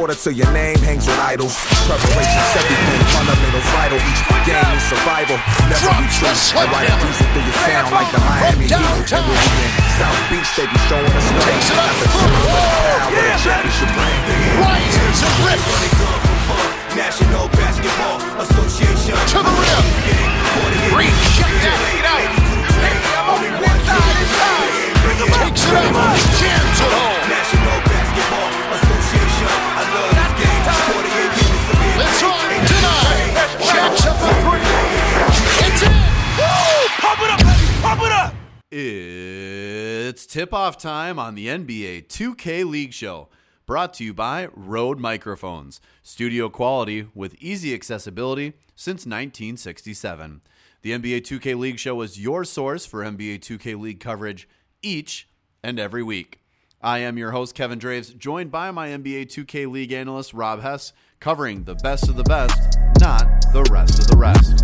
quarter till your name hangs with idols. Preparation's everything, fundamentals vital. Each game is survival. Never be true. I ride a diesel through your sound like the Miami Heat. And in South Beach, they be showing us love. Up. Oh, Got the triple power with a championship ring. Right to Rick. National Basketball Association. To the rim. Green, check that lead out. Takes it up. Jams it home. The three. It's in. Pump it up, pump it up. It's tip off time on the NBA 2K League Show. Brought to you by Rode Microphones, studio quality with easy accessibility since 1967. The NBA 2K League Show is your source for NBA 2K League coverage each and every week. I am your host, Kevin Draves, joined by my NBA 2K League analyst, Rob Hess, covering the best of the best, not the rest of the rest.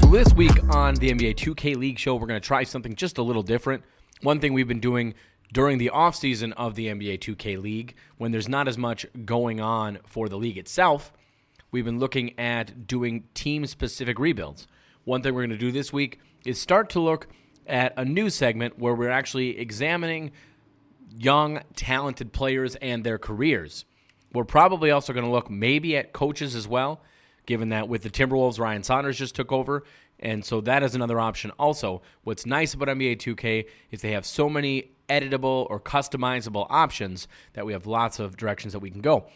So this week on the NBA 2K League show, we're going to try something just a little different. One thing we've been doing during the offseason of the NBA 2K League, when there's not as much going on for the league itself, we've been looking at doing team specific rebuilds. One thing we're going to do this week is start to look at a new segment where we're actually examining young, talented players and their careers. We're probably also going to look maybe at coaches as well, given that with the Timberwolves, Ryan Saunders just took over. And so that is another option. Also, what's nice about NBA 2K is they have so many editable or customizable options that we have lots of directions that we can go.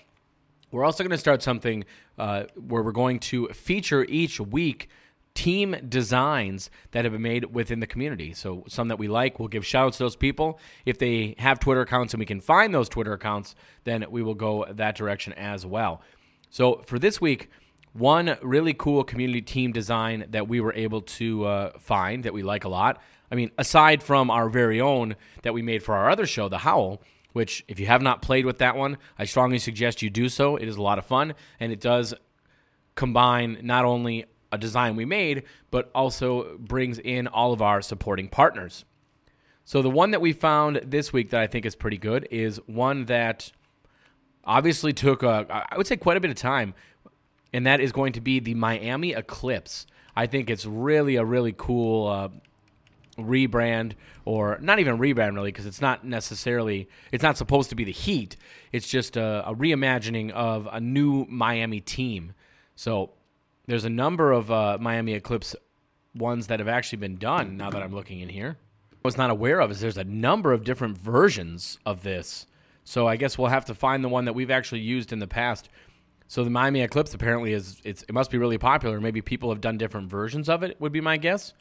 We're also going to start something uh, where we're going to feature each week team designs that have been made within the community. So some that we like, we'll give shout outs to those people. If they have Twitter accounts and we can find those Twitter accounts, then we will go that direction as well. So for this week, one really cool community team design that we were able to uh, find that we like a lot. I mean, aside from our very own that we made for our other show, The Howl, which if you have not played with that one, I strongly suggest you do so. It is a lot of fun and it does combine not only a design we made, but also brings in all of our supporting partners. So the one that we found this week that I think is pretty good is one that obviously took a, I would say quite a bit of time, and that is going to be the Miami Eclipse. I think it's really a really cool uh, rebrand, or not even rebrand really, because it's not necessarily it's not supposed to be the Heat. It's just a, a reimagining of a new Miami team. So there's a number of uh, Miami Eclipse ones that have actually been done. Now that I'm looking in here, I was not aware of is there's a number of different versions of this. So I guess we'll have to find the one that we've actually used in the past. So the Miami Eclipse apparently is it must be really popular. Maybe people have done different versions of it. Would be my guess.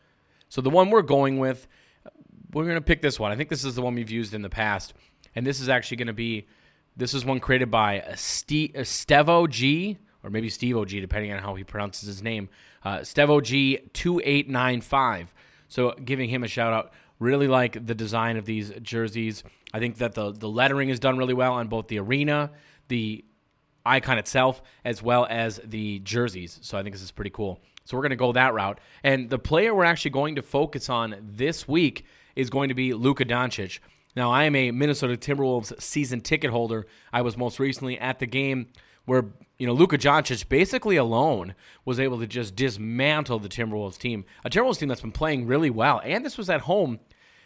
So the one we're going with, we're going to pick this one. I think this is the one we've used in the past, and this is actually going to be this is one created by Ste- Stevo G or maybe Steve OG, depending on how he pronounces his name. Uh, Steve OG two eight nine five. So giving him a shout out. Really like the design of these jerseys. I think that the the lettering is done really well on both the arena, the icon itself, as well as the jerseys. So I think this is pretty cool. So we're going to go that route. And the player we're actually going to focus on this week is going to be Luka Doncic. Now, I am a Minnesota Timberwolves season ticket holder. I was most recently at the game where you know Luka Doncic basically alone was able to just dismantle the Timberwolves team, a Timberwolves team that's been playing really well. And this was at home.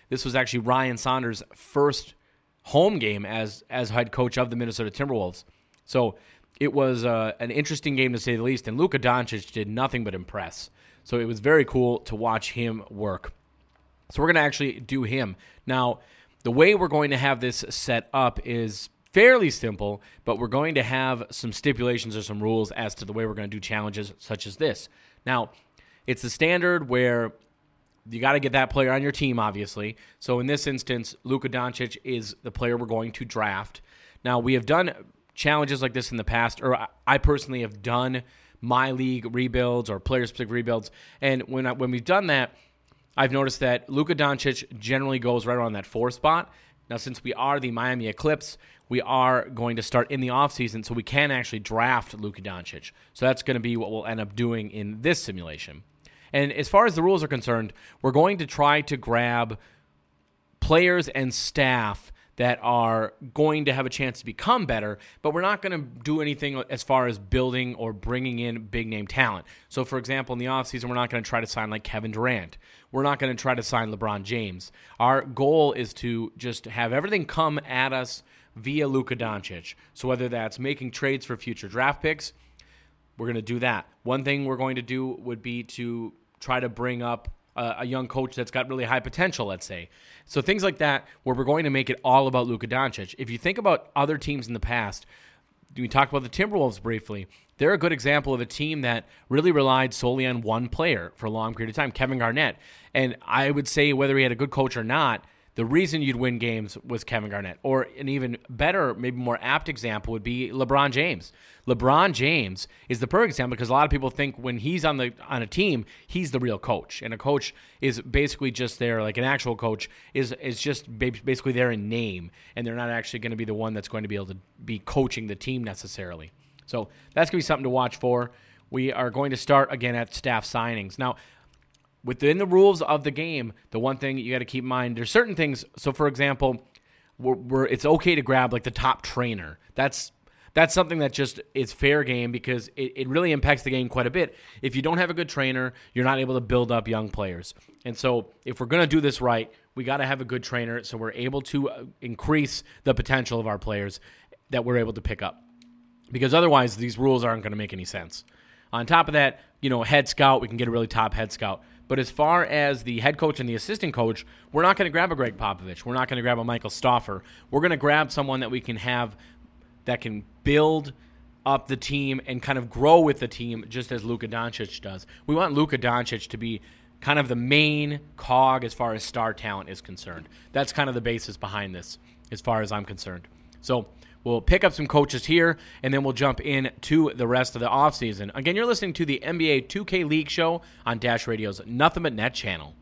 This was actually Ryan Saunders' first home game as as head coach of the Minnesota Timberwolves. So it was uh, an interesting game to say the least. And Luka Doncic did nothing but impress. So it was very cool to watch him work. So we're going to actually do him now. The way we're going to have this set up is fairly simple, but we're going to have some stipulations or some rules as to the way we're going to do challenges such as this. Now, it's the standard where you got to get that player on your team, obviously. So in this instance, Luka Doncic is the player we're going to draft. Now, we have done challenges like this in the past, or I personally have done my league rebuilds or player specific rebuilds. And when I, when we've done that, I've noticed that Luka Doncic generally goes right around that four spot. Now, since we are the Miami Eclipse, we are going to start in the offseason, so we can actually draft Luka Doncic. So that's going to be what we'll end up doing in this simulation. And as far as the rules are concerned, we're going to try to grab players and staff that are going to have a chance to become better, but we're not going to do anything as far as building or bringing in big name talent. So, for example, in the offseason, we're not going to try to sign like Kevin Durant. We're not going to try to sign LeBron James. Our goal is to just have everything come at us via Luka Doncic. So, whether that's making trades for future draft picks, we're going to do that. One thing we're going to do would be to try to bring up a, young coach that's got really high potential, let's say. So things like that, where we're going to make it all about Luka Doncic. If you think about other teams in the past, we talked about the Timberwolves briefly. They're a good example of a team that really relied solely on one player for a long period of time, Kevin Garnett. And I would say whether he had a good coach or not, the reason you'd win games was Kevin Garnett. Or an even better, maybe more apt example would be LeBron James. LeBron James is the perfect example because a lot of people think when he's on the on a team, he's the real coach, and a coach is basically just there, like an actual coach is is just basically there in name, and they're not actually going to be the one that's going to be able to be coaching the team necessarily. So that's going to be something to watch for. We are going to start again at staff signings now within the rules of the game, the one thing you got to keep in mind, there's certain things. So, for example, we're, we're, it's okay to grab like the top trainer. That's that's something that just is fair game because it, it really impacts the game quite a bit. If you don't have a good trainer, you're not able to build up young players. And so, if we're going to do this right, we got to have a good trainer so we're able to uh, increase the potential of our players that we're able to pick up. Because otherwise, these rules aren't going to make any sense. On top of that, you know, head scout, we can get a really top head scout. But as far as the head coach and the assistant coach, we're not going to grab a Gregg Popovich. We're not going to grab a Michael Stauffer. We're going to grab someone that we can have that can build up the team and kind of grow with the team just as Luka Doncic does. We want Luka Doncic to be kind of the main cog as far as star talent is concerned. That's kind of the basis behind this as far as I'm concerned. So We'll pick up some coaches here, and then we'll jump in to the rest of the offseason. Again, you're listening to the NBA 2K League show on Dash Radio's Nothing But Net channel.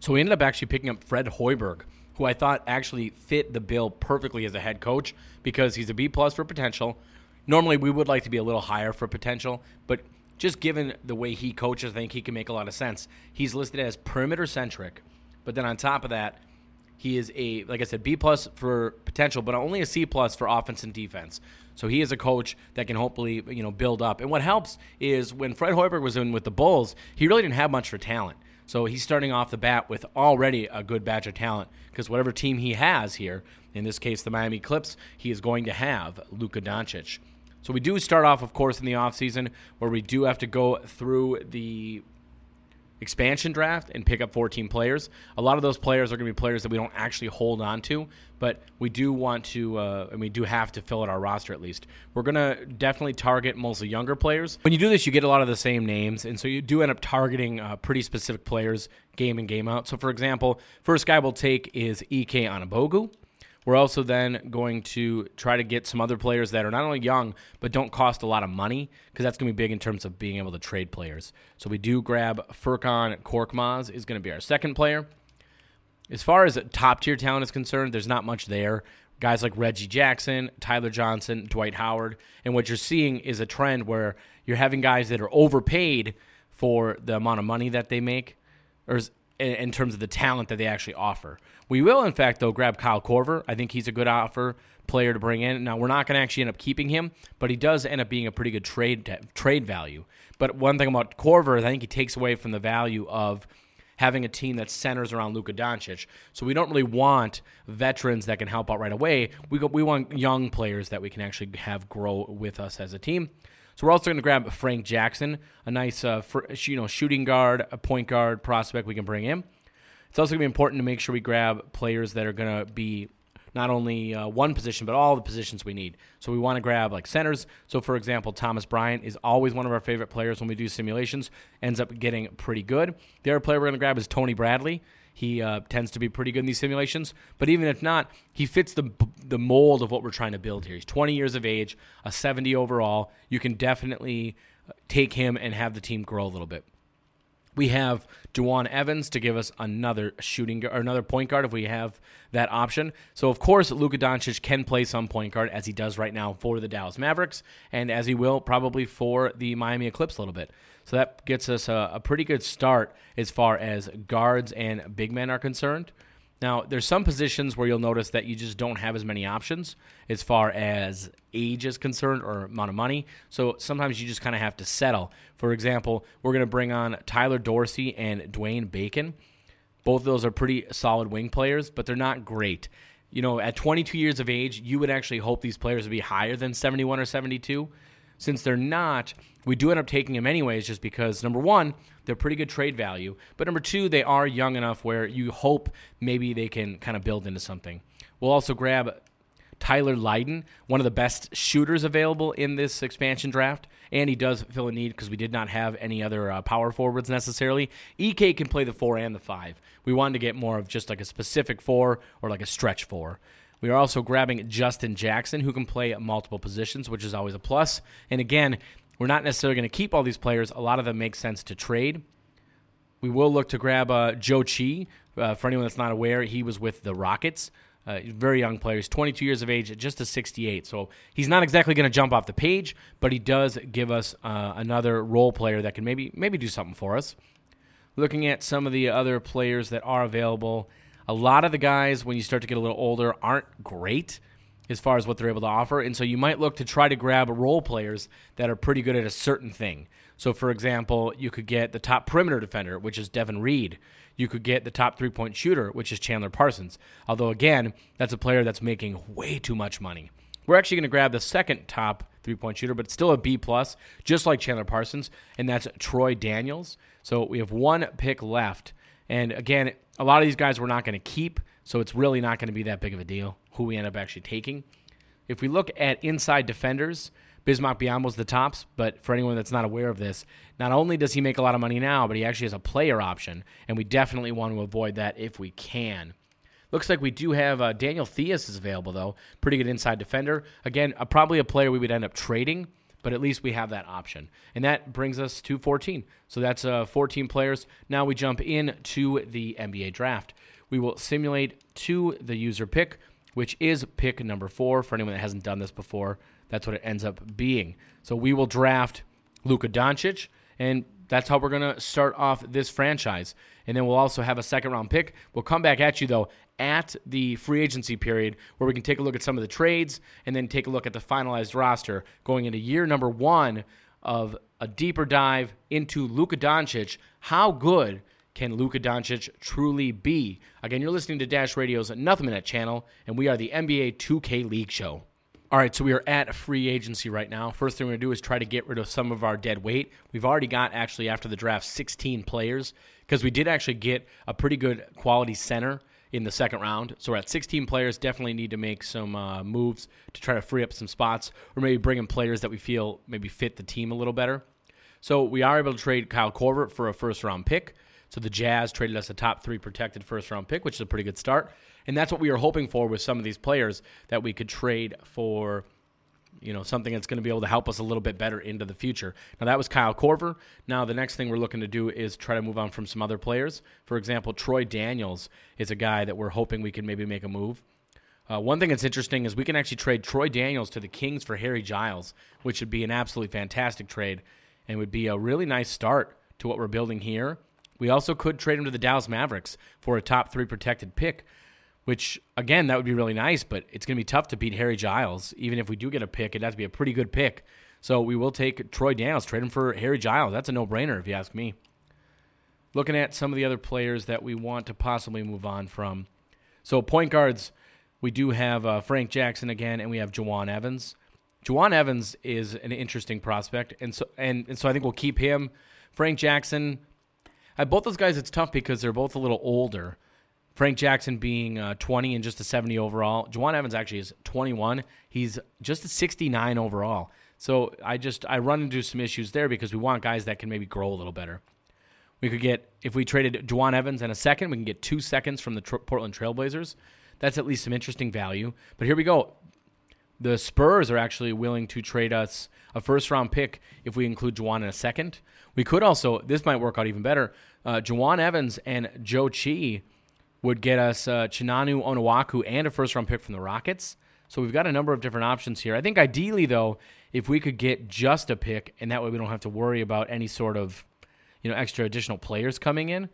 So we ended up actually picking up Fred Hoiberg, who I thought actually fit the bill perfectly as a head coach because he's a B plus for potential. Normally, we would like to be a little higher for potential, but just given the way he coaches, I think he can make a lot of sense. He's listed as perimeter centric, but then on top of that, he is a like I said B plus for potential, but only a C plus for offense and defense. So he is a coach that can hopefully you know build up. And what helps is when Fred Hoiberg was in with the Bulls, he really didn't have much for talent. So he's starting off the bat with already a good batch of talent because whatever team he has here, in this case the Miami Eclipse, he is going to have Luka Doncic. So we do start off, of course, in the offseason where we do have to go through the expansion draft and pick up 14 players. A lot of those players are going to be players that we don't actually hold on to, but we do want to, uh, and we do have to fill out our roster at least. We're going to definitely target mostly younger players. When you do this, you get a lot of the same names, and so you do end up targeting uh, pretty specific players game in, game out. So, for example, first guy we'll take is Ike Anigbogu. We're also then going to try to get some other players that are not only young, but don't cost a lot of money, because that's going to be big in terms of being able to trade players. So we do grab Furkan Korkmaz, is going to be our second player. As far as top tier talent is concerned, there's not much there. Guys like Reggie Jackson, Tyler Johnson, Dwight Howard. And what you're seeing is a trend where you're having guys that are overpaid for the amount of money that they make, or in terms of the talent that they actually offer. We will, in fact, though, grab Kyle Korver. I think he's a good offer player to bring in. Now, we're not going to actually end up keeping him, but he does end up being a pretty good trade trade value. But one thing about Korver is I think he takes away from the value of having a team that centers around Luka Doncic. So we don't really want veterans that can help out right away. We go, we want young players that we can actually have grow with us as a team. So we're also going to grab Frank Jackson, a nice uh, you know shooting guard, a point guard prospect we can bring in. It's also going to be important to make sure we grab players that are going to be not only uh, one position, but all the positions we need. So we want to grab like centers. So, for example, Thomas Bryant is always one of our favorite players when we do simulations, ends up getting pretty good. The other player we're going to grab is Tony Bradley. He uh, tends to be pretty good in these simulations, but even if not, he fits the the mold of what we're trying to build here. He's 20 years of age, a 70 overall. You can definitely uh, take him and have the team grow a little bit. We have Jawun Evans to give us another shooting or another point guard if we have that option. So of course Luka Doncic can play some point guard as he does right now for the Dallas Mavericks and as he will probably for the Miami Eclipse a little bit. So that gets us a, a pretty good start as far as guards and big men are concerned. Now, there's some positions where you'll notice that you just don't have as many options as far as age is concerned or amount of money. So sometimes you just kind of have to settle. For example, we're going to bring on Tyler Dorsey and Dwayne Bacon. Both of those are pretty solid wing players, but they're not great. You know, at 22 years of age, you would actually hope these players would be higher than 71 or 72. Since they're not, we do end up taking them anyways, just because number one, they're pretty good trade value, but number two, they are young enough where you hope maybe they can kind of build into something. We'll also grab Tyler Lydon, one of the best shooters available in this expansion draft, and he does fill a need because we did not have any other uh, power forwards necessarily. Ike can play the four and the five. We wanted to get more of just like a specific four or like a stretch four. We are also grabbing Justin Jackson, who can play multiple positions, which is always a plus. And again, we're not necessarily going to keep all these players. A lot of them make sense to trade. We will look to grab uh, Zhou Qi. Uh, for anyone that's not aware, he was with the Rockets. Uh, very young player. He's 22 years of age, just a 68. So he's not exactly going to jump off the page, but he does give us uh, another role player that can maybe maybe do something for us. Looking at some of the other players that are available, a lot of the guys when you start to get a little older aren't great as far as what they're able to offer, and so you might look to try to grab role players that are pretty good at a certain thing. So, for example, you could get the top perimeter defender, which is Davon Reed. You could get the top three point shooter, which is Chandler Parsons. Although, again, that's a player that's making way too much money. We're actually going to grab the second top three point shooter, but still a B plus, just like Chandler Parsons, and that's Troy Daniels. So we have one pick left, and again, a lot of these guys we're not going to keep, so it's really not going to be that big of a deal who we end up actually taking. If we look at inside defenders, Bismack Biyombo's the tops, but for anyone that's not aware of this, not only does he make a lot of money now, but he actually has a player option, and we definitely want to avoid that if we can. Looks like we do have uh, Daniel Theis is available though, pretty good inside defender. Again, uh, probably a player we would end up trading, but at least we have that option, and that brings us to 14. So that's uh, 14 players. Now we jump in to the NBA draft. We will simulate to the user pick, which is pick number four. For anyone that hasn't done this before, that's what it ends up being. So we will draft Luka Doncic, and that's how we're going to start off this franchise. And then we'll also have a second round pick. We'll come back at you, though, at the free agency period where we can take a look at some of the trades and then take a look at the finalized roster going into year number one of a deeper dive into Luka Doncic. How good can Luka Doncic truly be? Again, you're listening to Dash Radio's Nothing But Net channel, and we are the NBA 2K League Show. All right, so we are at free agency right now. First thing we're going to do is try to get rid of some of our dead weight. We've already got, actually, after the draft, 16 players because we did actually get a pretty good quality center in the second round. So we're at 16 players. Definitely need to make some uh, moves to try to free up some spots or maybe bring in players that we feel maybe fit the team a little better. So we are able to trade Kyle Korver for a first round pick. So the Jazz traded us a top three protected first round pick, which is a pretty good start. And that's what we were hoping for with some of these players that we could trade for you know something that's going to be able to help us a little bit better into the future. Now that was Kyle Korver. Now the next thing we're looking to do is try to move on from some other players. For example, Troy Daniels is a guy that we're hoping we can maybe make a move. Uh, one thing that's interesting is we can actually trade Troy Daniels to the Kings for Harry Giles, which would be an absolutely fantastic trade and would be a really nice start to what we're building here. We also could trade him to the Dallas Mavericks for a top three protected pick which again that would be really nice but it's going to be tough to beat harry giles. Even if we do get a pick it has to be a pretty good pick. So we will take troy daniels trade him for harry giles. That's a no-brainer if you ask me. Looking at some of the other players that we want to possibly move on from. So point guards we do have uh, frank jackson again and we have Jawun evans. Jawun evans is an interesting prospect and so and, and so i think we'll keep him. Frank jackson uh, both those guys it's tough because they're both a little older Frank Jackson being uh, 20 and just a 70 overall. Jawun Evans actually is 21. He's just a 69 overall. So I just I run into some issues there because we want guys that can maybe grow a little better. We could get if we traded Jawun Evans and a second, we can get two seconds from the tr- Portland Trailblazers. That's at least some interesting value. But here we go. The Spurs are actually willing to trade us a first round pick if we include Jawun in a second. We could also this might work out even better. Uh, Jawun Evans and Zhou Qi would get us uh, Chinanu Onuaku and a first round pick from the Rockets. So we've got a number of different options here. I think ideally, though, if we could get just a pick, and that way we don't have to worry about any sort of you know extra additional players coming in,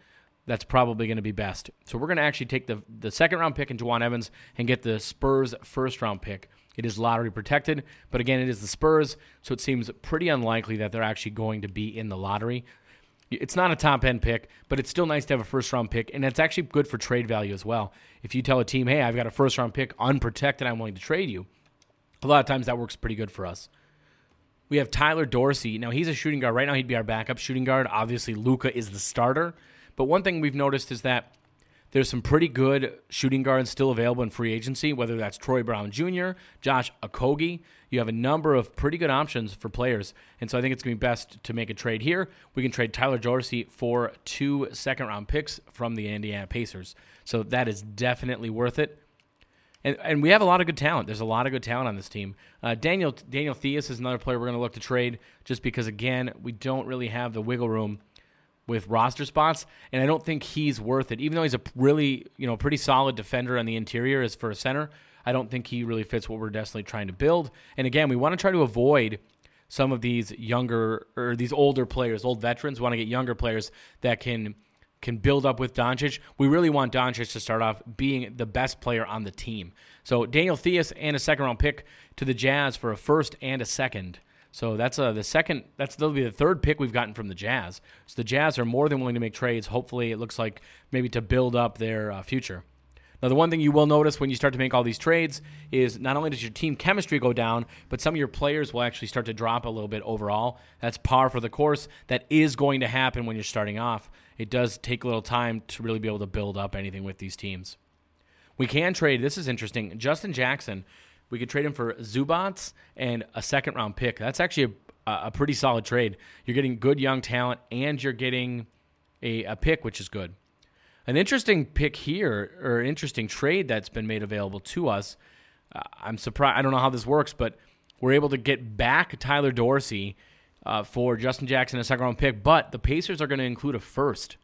that's probably going to be best. So we're going to actually take the the second round pick in Jawun Evans and get the Spurs first round pick. It is lottery protected, but again, it is the Spurs, so it seems pretty unlikely that they're actually going to be in the lottery. It's not a top end pick, but it's still nice to have a first round pick, and it's actually good for trade value as well. If you tell a team, hey, I've got a first round pick unprotected, I'm willing to trade you, a lot of times that works pretty good for us. We have Tyler Dorsey. Now, he's a shooting guard. Right now, he'd be our backup shooting guard. Obviously, Luka is the starter. But one thing we've noticed is that there's some pretty good shooting guards still available in free agency, whether that's Troy Brown Jr., Josh Okogie. You have a number of pretty good options for players. And so I think it's going to be best to make a trade here. We can trade Tyler Dorsey for two second round picks from the Indiana Pacers. So that is definitely worth it. And, and we have a lot of good talent. There's a lot of good talent on this team. Uh, Daniel Daniel Theis is another player we're going to look to trade just because, again, we don't really have the wiggle room with roster spots, and I don't think he's worth it. Even though he's a really, you know, pretty solid defender on the interior as for a center, I don't think he really fits what we're definitely trying to build. And again, we want to try to avoid some of these younger or these older players, old veterans. We want to get younger players that can can build up with Doncic. We really want Doncic to start off being the best player on the team. So Daniel Theis and a second round pick to the Jazz for a first and a second. So that's uh, the second. That's that'll be the third pick we've gotten from the Jazz. So the Jazz are more than willing to make trades. Hopefully, it looks like maybe to build up their uh, future. Now, the one thing you will notice when you start to make all these trades is not only does your team chemistry go down, but some of your players will actually start to drop a little bit overall. That's par for the course. That is going to happen when you're starting off. It does take a little time to really be able to build up anything with these teams. We can trade. This is interesting. Justin Jackson we could trade him for Zubac and a second round pick. That's actually a, a pretty solid trade. You're getting good young talent and you're getting a, a pick, which is good. An interesting pick here, or interesting trade that's been made available to us. Uh, I'm surprised. I don't know how this works, but we're able to get back Tyler Dorsey uh, for Justin Jackson, a second round pick, but the Pacers are going to include a first.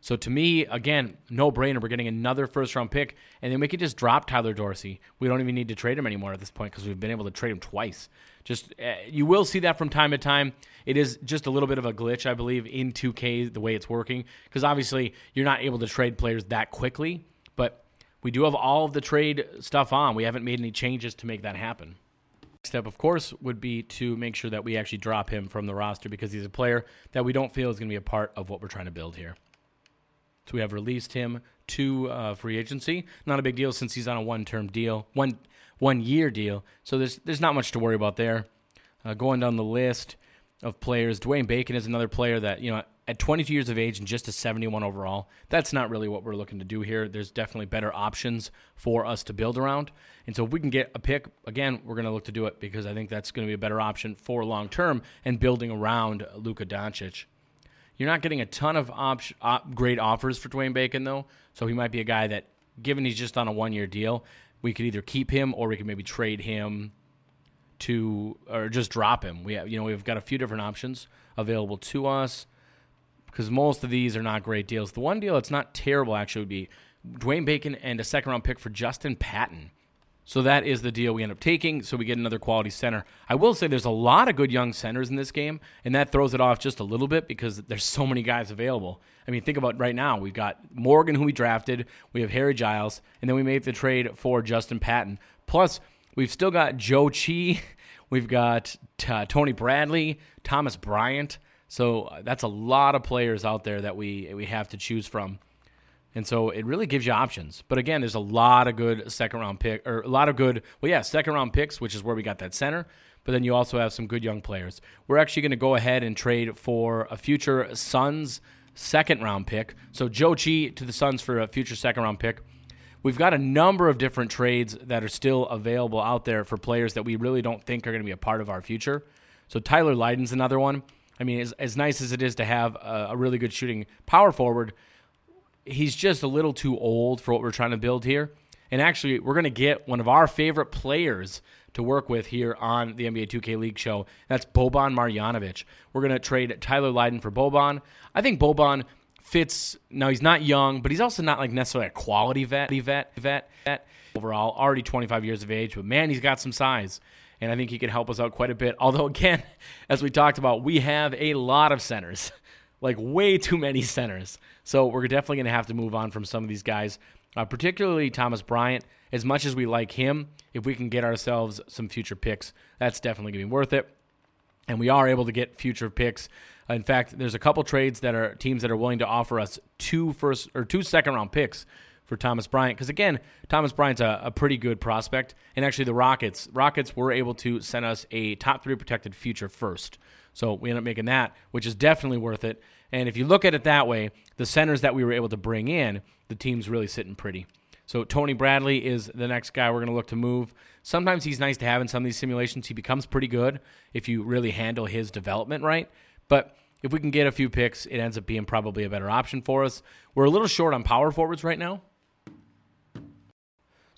So to me, again, no brainer. We're getting another first round pick, and then we could just drop Tyler Dorsey. We don't even need to trade him anymore at this point because we've been able to trade him twice. Just uh, you will see that from time to time. It is just a little bit of a glitch, I believe, in 2K the way it's working because obviously you're not able to trade players that quickly. But we do have all of the trade stuff on. We haven't made any changes to make that happen. Next step, of course, would be to make sure that we actually drop him from the roster because he's a player that we don't feel is going to be a part of what we're trying to build here. So we have released him to uh, free agency. Not a big deal since he's on a one-term deal, one one year deal. So there's there's not much to worry about there. Uh, going down the list of players, Dwayne Bacon is another player that you know at 22 years of age and just a 71 overall. That's not really what we're looking to do here. There's definitely better options for us to build around. And so if we can get a pick, again, we're going to look to do it because I think that's going to be a better option for long term and building around Luka Doncic. You're not getting a ton of op- op- great offers for Dwayne Bacon, though. So he might be a guy that, given he's just on a one year deal, we could either keep him or we could maybe trade him to, or just drop him. We have, you know, we've got a few different options available to us because most of these are not great deals. The one deal that's not terrible actually would be Dwayne Bacon and a second round pick for Justin Patton. So that is the deal we end up taking. So we get another quality center. I will say there's a lot of good young centers in this game, and that throws it off just a little bit because there's so many guys available. I mean, think about right now. We've got Morgan, who we drafted. We have Harry Giles, and then we made the trade for Justin Patton. Plus, we've still got Zhou Qi. We've got uh, Tony Bradley, Thomas Bryant. So uh, that's a lot of players out there that we we have to choose from. And so it really gives you options. But again, there's a lot of good second round pick or a lot of good, well, yeah, second round picks, which is where we got that center. But then you also have some good young players. We're actually going to go ahead and trade for a future Suns second round pick. So Zhou Qi to the Suns for a future second round pick. We've got a number of different trades that are still available out there for players that we really don't think are going to be a part of our future. So Tyler Lydon's another one. I mean, as, as nice as it is to have a, a really good shooting power forward, he's just a little too old for what we're trying to build here. And actually, we're going to get one of our favorite players to work with here on the NBA 2K League show. That's Boban Marjanovic. We're going to trade Tyler Lydon for Boban. I think Boban fits. Now he's not young, but he's also not like necessarily a quality vet, vet, vet, vet. Overall, already 25 years of age, but man, he's got some size, and I think he can help us out quite a bit. Although, again, as we talked about, we have a lot of centers. Like way too many centers. So we're definitely going to have to move on from some of these guys, uh, particularly Thomas Bryant. As much as we like him, if we can get ourselves some future picks, that's definitely going to be worth it. And we are able to get future picks. In fact, there's a couple trades that are teams that are willing to offer us two first or two second round picks for Thomas Bryant. Because again, Thomas Bryant's a, a, pretty good prospect, and actually the Rockets Rockets were able to send us a top three protected future first. So we end up making that, which is definitely worth it. And if you look at it that way, the centers that we were able to bring in, the team's really sitting pretty. So Tony Bradley is the next guy we're going to look to move. Sometimes he's nice to have in some of these simulations. He becomes pretty good if you really handle his development right. But if we can get a few picks, it ends up being probably a better option for us. We're a little short on power forwards right now.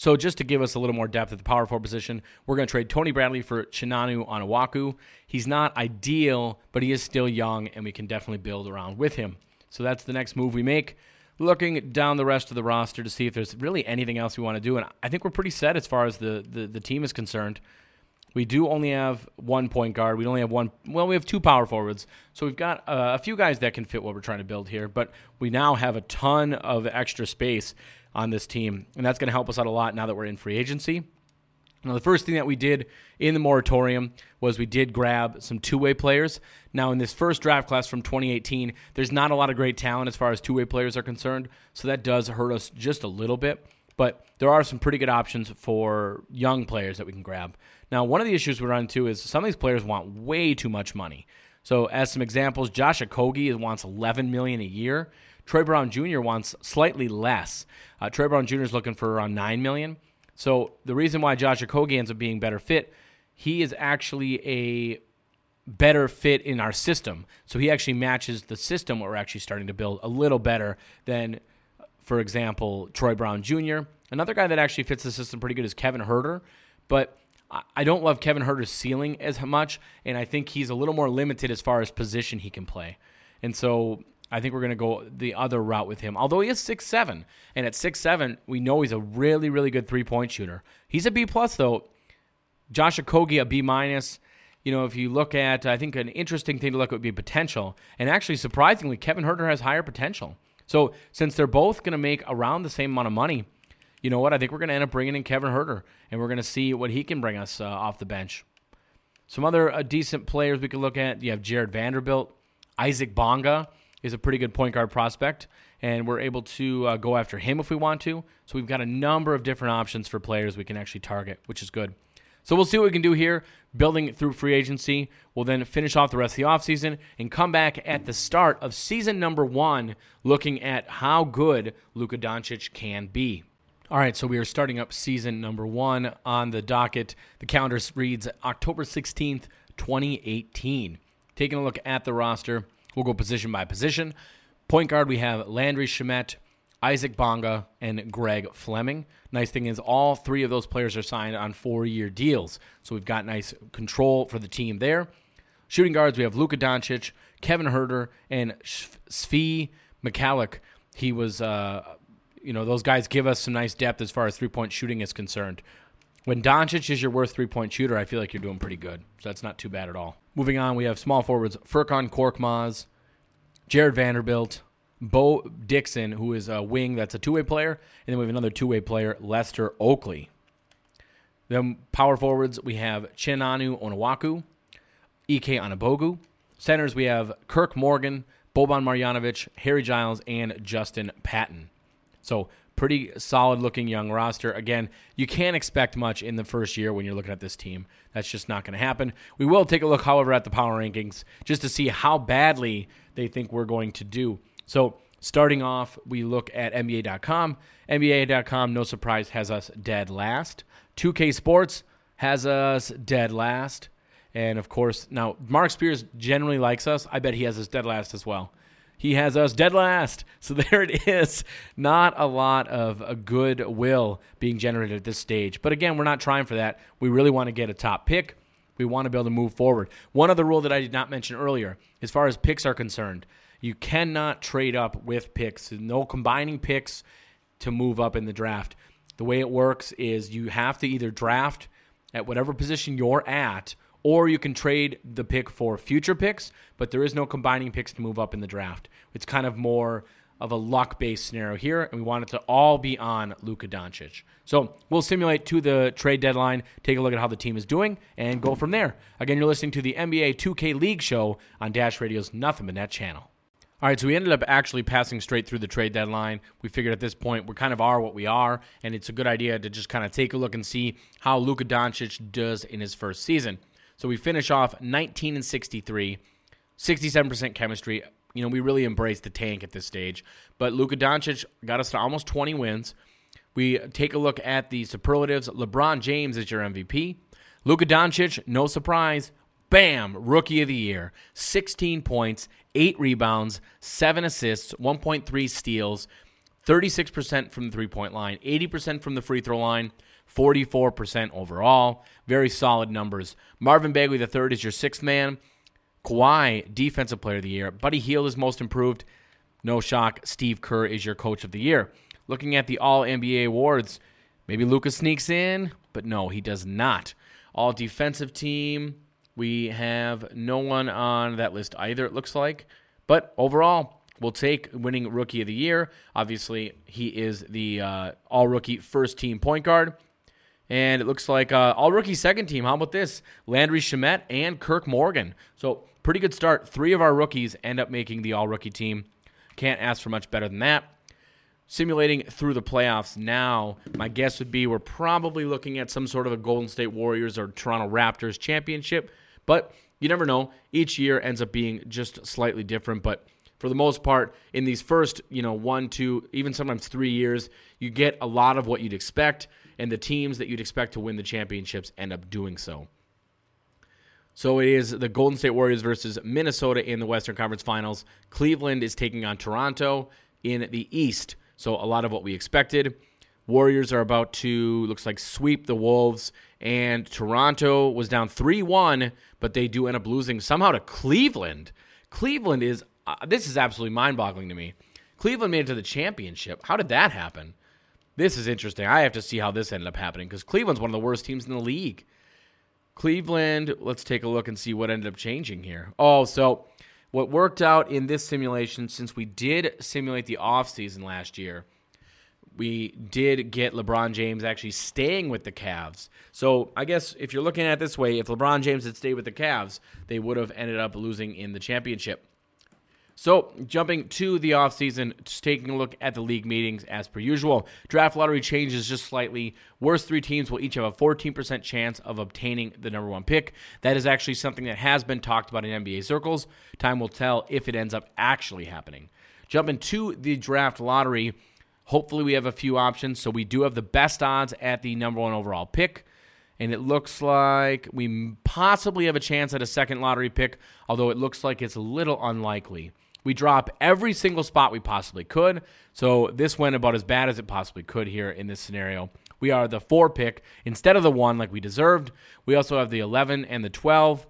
So just to give us a little more depth at the power forward position, we're going to trade Tony Bradley for Chinanu Onuaku. He's not ideal, but he is still young, and we can definitely build around with him. So that's the next move we make. Looking down the rest of the roster to see if there's really anything else we want to do, and I think we're pretty set as far as the, the, the team is concerned. We do only have one point guard. We only have one. Well, we have two power forwards. So we've got uh, a few guys that can fit what we're trying to build here. But we now have a ton of extra space on this team, and that's going to help us out a lot now that we're in free agency. Now, the first thing that we did in the moratorium was we did grab some two way players. Now, in this first draft class from 2018, there's not a lot of great talent as far as two way players are concerned, so that does hurt us just a little bit. But there are some pretty good options for young players that we can grab. Now, one of the issues we run into is some of these players want way too much money. So, as some examples, Josh Okogie wants 11 million a year. Troy Brown Jr. wants slightly less. Uh, Troy Brown Jr. is looking for around 9 million. So, the reason why Josh Okogie ends up being better fit, he is actually a better fit in our system. So he actually matches the system we're actually starting to build a little better than, for example, Troy Brown Jr. Another guy that actually fits the system pretty good is Kevin Huerter, but I don't love Kevin Huerter's ceiling as much, and I think he's a little more limited as far as position he can play. And so I think we're going to go the other route with him. Although he is six seven, and at six seven, we know he's a really really good three point shooter. He's a B plus though. Josh Okogie a B minus. You know, if you look at, I think an interesting thing to look at would be potential, and actually surprisingly, Kevin Huerter has higher potential. So since they're both going to make around the same amount of money, you know what? I think we're going to end up bringing in Kevin Huerter, and we're going to see what he can bring us uh, off the bench. Some other uh, decent players we could look at. You have Jarred Vanderbilt, Isaac Bonga is a pretty good point guard prospect, and we're able to uh, go after him if we want to. So we've got a number of different options for players we can actually target, which is good. So we'll see what we can do here, building through free agency. We'll then finish off the rest of the offseason and come back at the start of season number one, looking at how good Luka Doncic can be. All right, so we are starting up season number one on the docket. The calendar reads October 16th, 2018. Taking a look at the roster, we'll go position by position. Point guard, we have Landry Shamet, Isaac Bonga, and Greg Fleming. Nice thing is, all three of those players are signed on four year deals. So we've got nice control for the team there. Shooting guards, we have Luka Doncic, Kevin Huerter, and Svi Mykhailiuk. He was uh, you know, those guys give us some nice depth as far as three point shooting is concerned. When Doncic is your worst three point shooter, I feel like you're doing pretty good. So that's not too bad at all. Moving on, we have small forwards Furkan Korkmaz, Jarred Vanderbilt, Bo Dixon, who is a wing that's a two way player, and then we have another two way player, Lester Oakley. Then power forwards, we have Chinanu Onuaku, Ike Anigbogu. Centers, we have Kirk Morgan, Boban Marjanovic, Harry Giles, and Justin Patton. So pretty solid looking young roster. Again, you can't expect much in the first year when you're looking at this team. That's just not going to happen. We will take a look, however, at the power rankings just to see how badly they think we're going to do. So starting off, we look at NBA.com. NBA.com, no surprise, has us dead last. 2K Sports has us dead last. And of course, now Marc Spears generally likes us. I bet he has us dead last as well. He has us dead last. So there it is. Not a lot of uh, goodwill being generated at this stage. But again, we're not trying for that. We really want to get a top pick. We want to be able to move forward. One other rule that I did not mention earlier, as far as picks are concerned, you cannot trade up with picks. No combining picks to move up in the draft. The way it works is you have to either draft at whatever position you're at or you can trade the pick for future picks, but there is no combining picks to move up in the draft. It's kind of more of a luck based scenario here, and we want it to all be on Luka Doncic. So we'll simulate to the trade deadline, take a look at how the team is doing, and go from there. Again, you're listening to the NBA 2K League show on Dash Radio's Nothing But Net channel. All right, so we ended up actually passing straight through the trade deadline. We figured at this point we kind of are what we are, and it's a good idea to just kind of take a look and see how Luka Doncic does in his first season. So we finish off 19 and 63, 67% chemistry. You know, we really embraced the tank at this stage. But Luka Doncic got us to almost 20 wins. We take a look at the superlatives. LeBron James is your MVP. Luka Doncic, no surprise, bam, rookie of the year. 16 points, 8 rebounds, 7 assists, 1.3 steals, 36% from the three point line, 80% from the free throw line, 44% overall. Very solid numbers. Marvin Bagley III is your sixth man. Kawhi, Defensive Player of the Year. Buddy Hield is most improved. No shock. Steve Kerr is your Coach of the Year. Looking at the All NBA awards, maybe Lucas sneaks in, but no, he does not. All Defensive Team, we have no one on that list either, it looks like. But overall, we'll take winning Rookie of the Year. Obviously, he is the uh, All Rookie First Team Point Guard. And it looks like uh, all rookie second team. How about this? Landry Shamet and Kirk Morgan. So, pretty good start. Three of our rookies end up making the all rookie team. Can't ask for much better than that. Simulating through the playoffs now, my guess would be we're probably looking at some sort of a Golden State Warriors or Toronto Raptors championship. But you never know. Each year ends up being just slightly different. But for the most part, in these first, you know, one, two, even sometimes three years, you get a lot of what you'd expect and the teams that you'd expect to win the championships end up doing so. So it is the Golden State Warriors versus Minnesota in the Western Conference Finals. Cleveland is taking on Toronto in the East. So a lot of what we expected. Warriors are about to looks like sweep the Wolves and Toronto was down 3-1, but they do end up losing somehow to Cleveland. Cleveland is uh, this is absolutely mind-boggling to me. Cleveland made it to the championship. How did that happen? This is interesting. I have to see how this ended up happening because Cleveland's one of the worst teams in the league. Cleveland, let's take a look and see what ended up changing here. Oh, so what worked out in this simulation, since we did simulate the offseason last year, we did get LeBron James actually staying with the Cavs. So I guess if you're looking at it this way, if LeBron James had stayed with the Cavs, they would have ended up losing in the championship. So, jumping to the offseason, just taking a look at the league meetings as per usual. Draft lottery changes just slightly. Worst three teams will each have a 14% chance of obtaining the number one pick. That is actually something that has been talked about in NBA circles. Time will tell if it ends up actually happening. Jumping to the draft lottery, hopefully we have a few options. So, we do have the best odds at the number one overall pick and it looks like we possibly have a chance at a second lottery pick, although it looks like it's a little unlikely. We drop every single spot we possibly could. So this went about as bad as it possibly could here in this scenario. We are the four pick instead of the one like we deserved. We also have the 11 and the 12.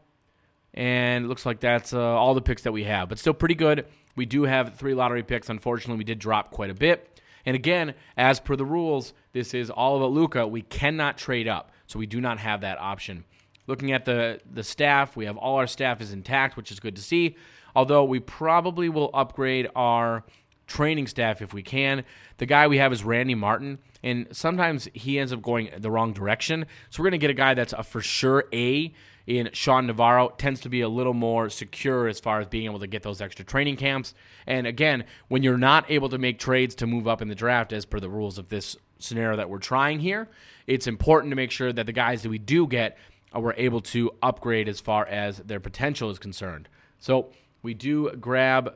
And it looks like that's uh, all the picks that we have, but still pretty good. We do have three lottery picks. Unfortunately, we did drop quite a bit. And again, as per the rules, this is all about Luka. We cannot trade up, so we do not have that option. Looking at the the staff, we have all our staff is intact, which is good to see. Although we probably will upgrade our training staff if we can. The guy we have is Randy Martin, and sometimes he ends up going the wrong direction. So we're going to get a guy that's a for sure A in Sean Navarro. Tends to be a little more secure as far as being able to get those extra training camps. And again, when you're not able to make trades to move up in the draft as per the rules of this scenario that we're trying here, it's important to make sure that the guys that we do get uh, we're able to upgrade as far as their potential is concerned. So we do grab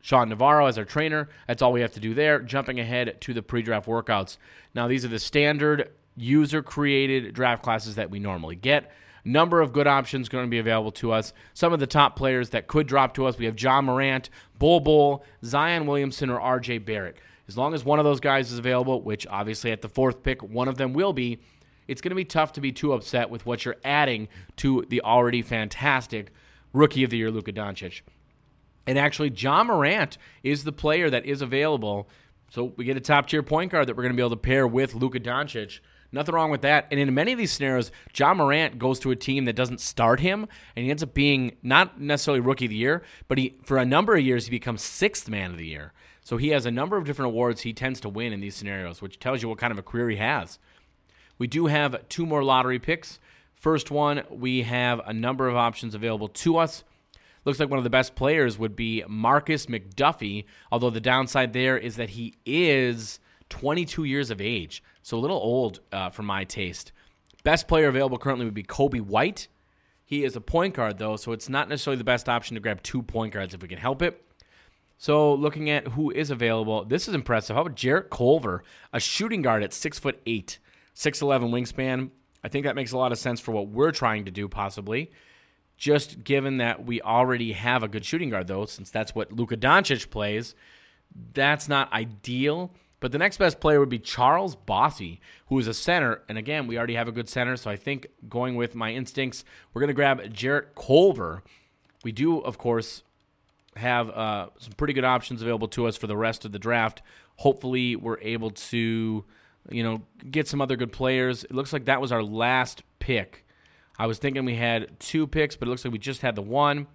Sean Navarro as our trainer. That's all we have to do there. Jumping ahead to the pre draft workouts. Now, these are the standard user created draft classes that we normally get. Number of good options going to be available to us. Some of the top players that could drop to us we have John Morant, Bol Bol, Zion Williamson, or RJ Barrett. As long as one of those guys is available, which obviously at the fourth pick, one of them will be, it's going to be tough to be too upset with what you're adding to the already fantastic rookie of the year, Luka Doncic. And actually, Ja Morant is the player that is available. So we get a top tier point guard that we're going to be able to pair with Luka Doncic. Nothing wrong with that. And in many of these scenarios, Ja Morant goes to a team that doesn't start him, and he ends up being not necessarily rookie of the year, but he for a number of years he becomes sixth man of the year. So he has a number of different awards he tends to win in these scenarios, which tells you what kind of a career he has. We do have two more lottery picks. First one, we have a number of options available to us. Looks like one of the best players would be Marcus McDuffie, although the downside there is that he is 22 years of age, so a little old uh, for my taste. Best player available currently would be Coby White. He is a point guard, though, so it's not necessarily the best option to grab two point guards if we can help it. So, looking at who is available, this is impressive. How about Jarrett Culver, a shooting guard at six foot eight, six eleven wingspan? I think that makes a lot of sense for what we're trying to do, possibly. Just given that we already have a good shooting guard, though, since that's what Luka Doncic plays, that's not ideal. But the next best player would be Charles Bassey, who is a center. And again, we already have a good center. So I think going with my instincts, we're going to grab Jarrett Culver. We do, of course, have uh, some pretty good options available to us for the rest of the draft. Hopefully, we're able to, you know, get some other good players. It looks like that was our last pick. I was thinking we had two picks, but it looks like we just had the one,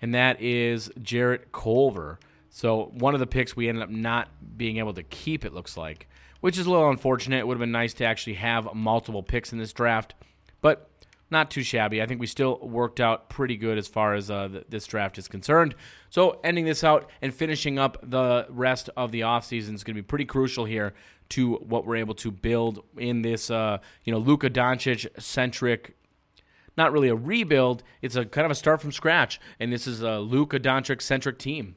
and that is Jarrett Culver. So one of the picks we ended up not being able to keep. It looks like, which is a little unfortunate. It would have been nice to actually have multiple picks in this draft, but not too shabby. I think we still worked out pretty good as far as uh, th- this draft is concerned. So ending this out and finishing up the rest of the offseason is going to be pretty crucial here to what we're able to build in this, uh, you know, Luka Doncic centric not really a rebuild. It's a kind of a start from scratch, and this is a Luka Doncic centric team.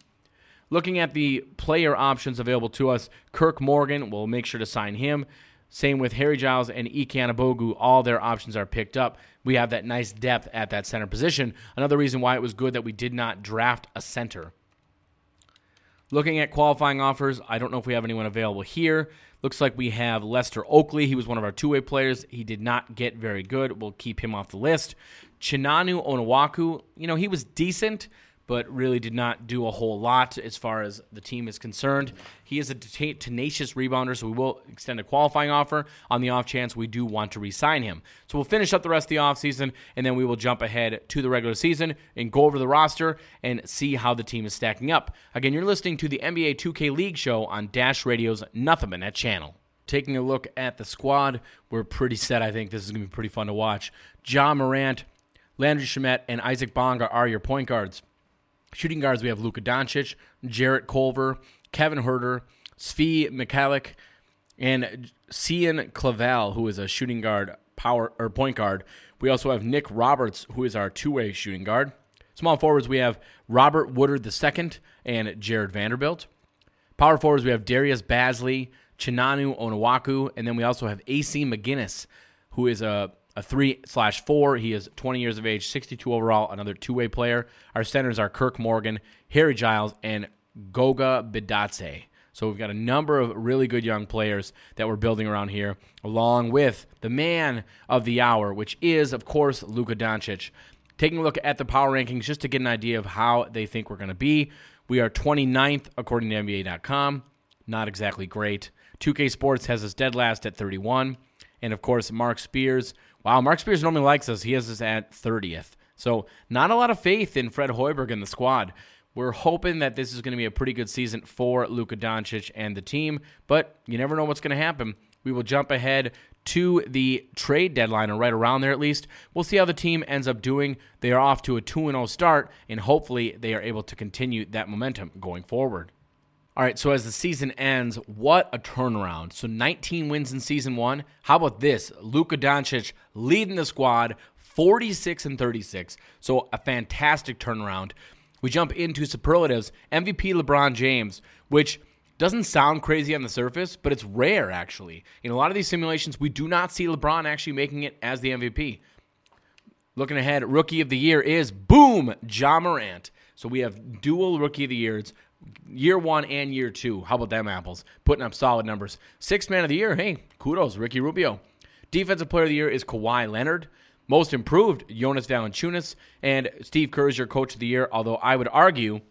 Looking at the player options available to us, Kirk Morgan, we'll make sure to sign him. Same with Harry Giles and Ike. All their options are picked up. We have that nice depth at that center position. Another reason why it was good that we did not draft a center. Looking at qualifying offers, I don't know if we have anyone available here. Looks like we have Lester Oakley. He was one of our two way players. He did not get very good. We'll keep him off the list. Chinanu Onuaku, you know, he was decent, but really did not do a whole lot as far as the team is concerned. He is a tenacious rebounder, so we will extend a qualifying offer on the off chance we do want to re sign him. So we'll finish up the rest of the offseason, and then we will jump ahead to the regular season and go over the roster and see how the team is stacking up. Again, you're listening to the NBA 2K League show on Dash Radio's Nothing But Net channel. Taking a look at the squad, we're pretty set. I think this is going to be pretty fun to watch. Ja Morant, Landry Shamet, and Isaac Bonga are your point guards. Shooting guards, we have Luka Doncic, Jarrett Culver, Kevin Huerter, Svi Mykhailiuk, and Cian Clavel, who is a shooting guard, power or point guard. We also have Nick Roberts, who is our two-way shooting guard. Small forwards, we have Robert Woodard II and Jarred Vanderbilt. Power forwards, we have Darius Bazley, Chinanu Onuaku, and then we also have AC McGinnis, who is a a three slash four. He is 20 years of age, 62 overall, another two way player. Our centers are Kirk Morgan, Harry Giles, and Goga Bitadze. So we've got a number of really good young players that we're building around here, along with the man of the hour, which is, of course, Luka Doncic. Taking a look at the power rankings just to get an idea of how they think we're going to be. We are 29th according to NBA.com. Not exactly great. 2K Sports has us dead last at 31. And of course, Marc Spears Wow, Marc Spears normally likes us. He has us at 30th. So, not a lot of faith in Fred Hoiberg and the squad. We're hoping that this is going to be a pretty good season for Luka Doncic and the team, but you never know what's going to happen. We will jump ahead to the trade deadline, or right around there at least. We'll see how the team ends up doing. They are off to a 2 0 start, and hopefully they are able to continue that momentum going forward. All right, so as the season ends, what a turnaround. So 19 wins in season one. How about this? Luka Doncic leading the squad 46 and 36. So a fantastic turnaround. We jump into superlatives. MVP LeBron James, which doesn't sound crazy on the surface, but it's rare actually. In a lot of these simulations, we do not see LeBron actually making it as the MVP. Looking ahead, rookie of the year is boom, Ja Morant. So we have dual rookie of the years year one and year two. How about them apples? Putting up solid numbers. Sixth man of the year, hey, kudos, Ricky Rubio. Defensive player of the year is Kawhi Leonard. Most improved, Jonas Valanciunas. And Steve Kerr is your coach of the year, although I would argue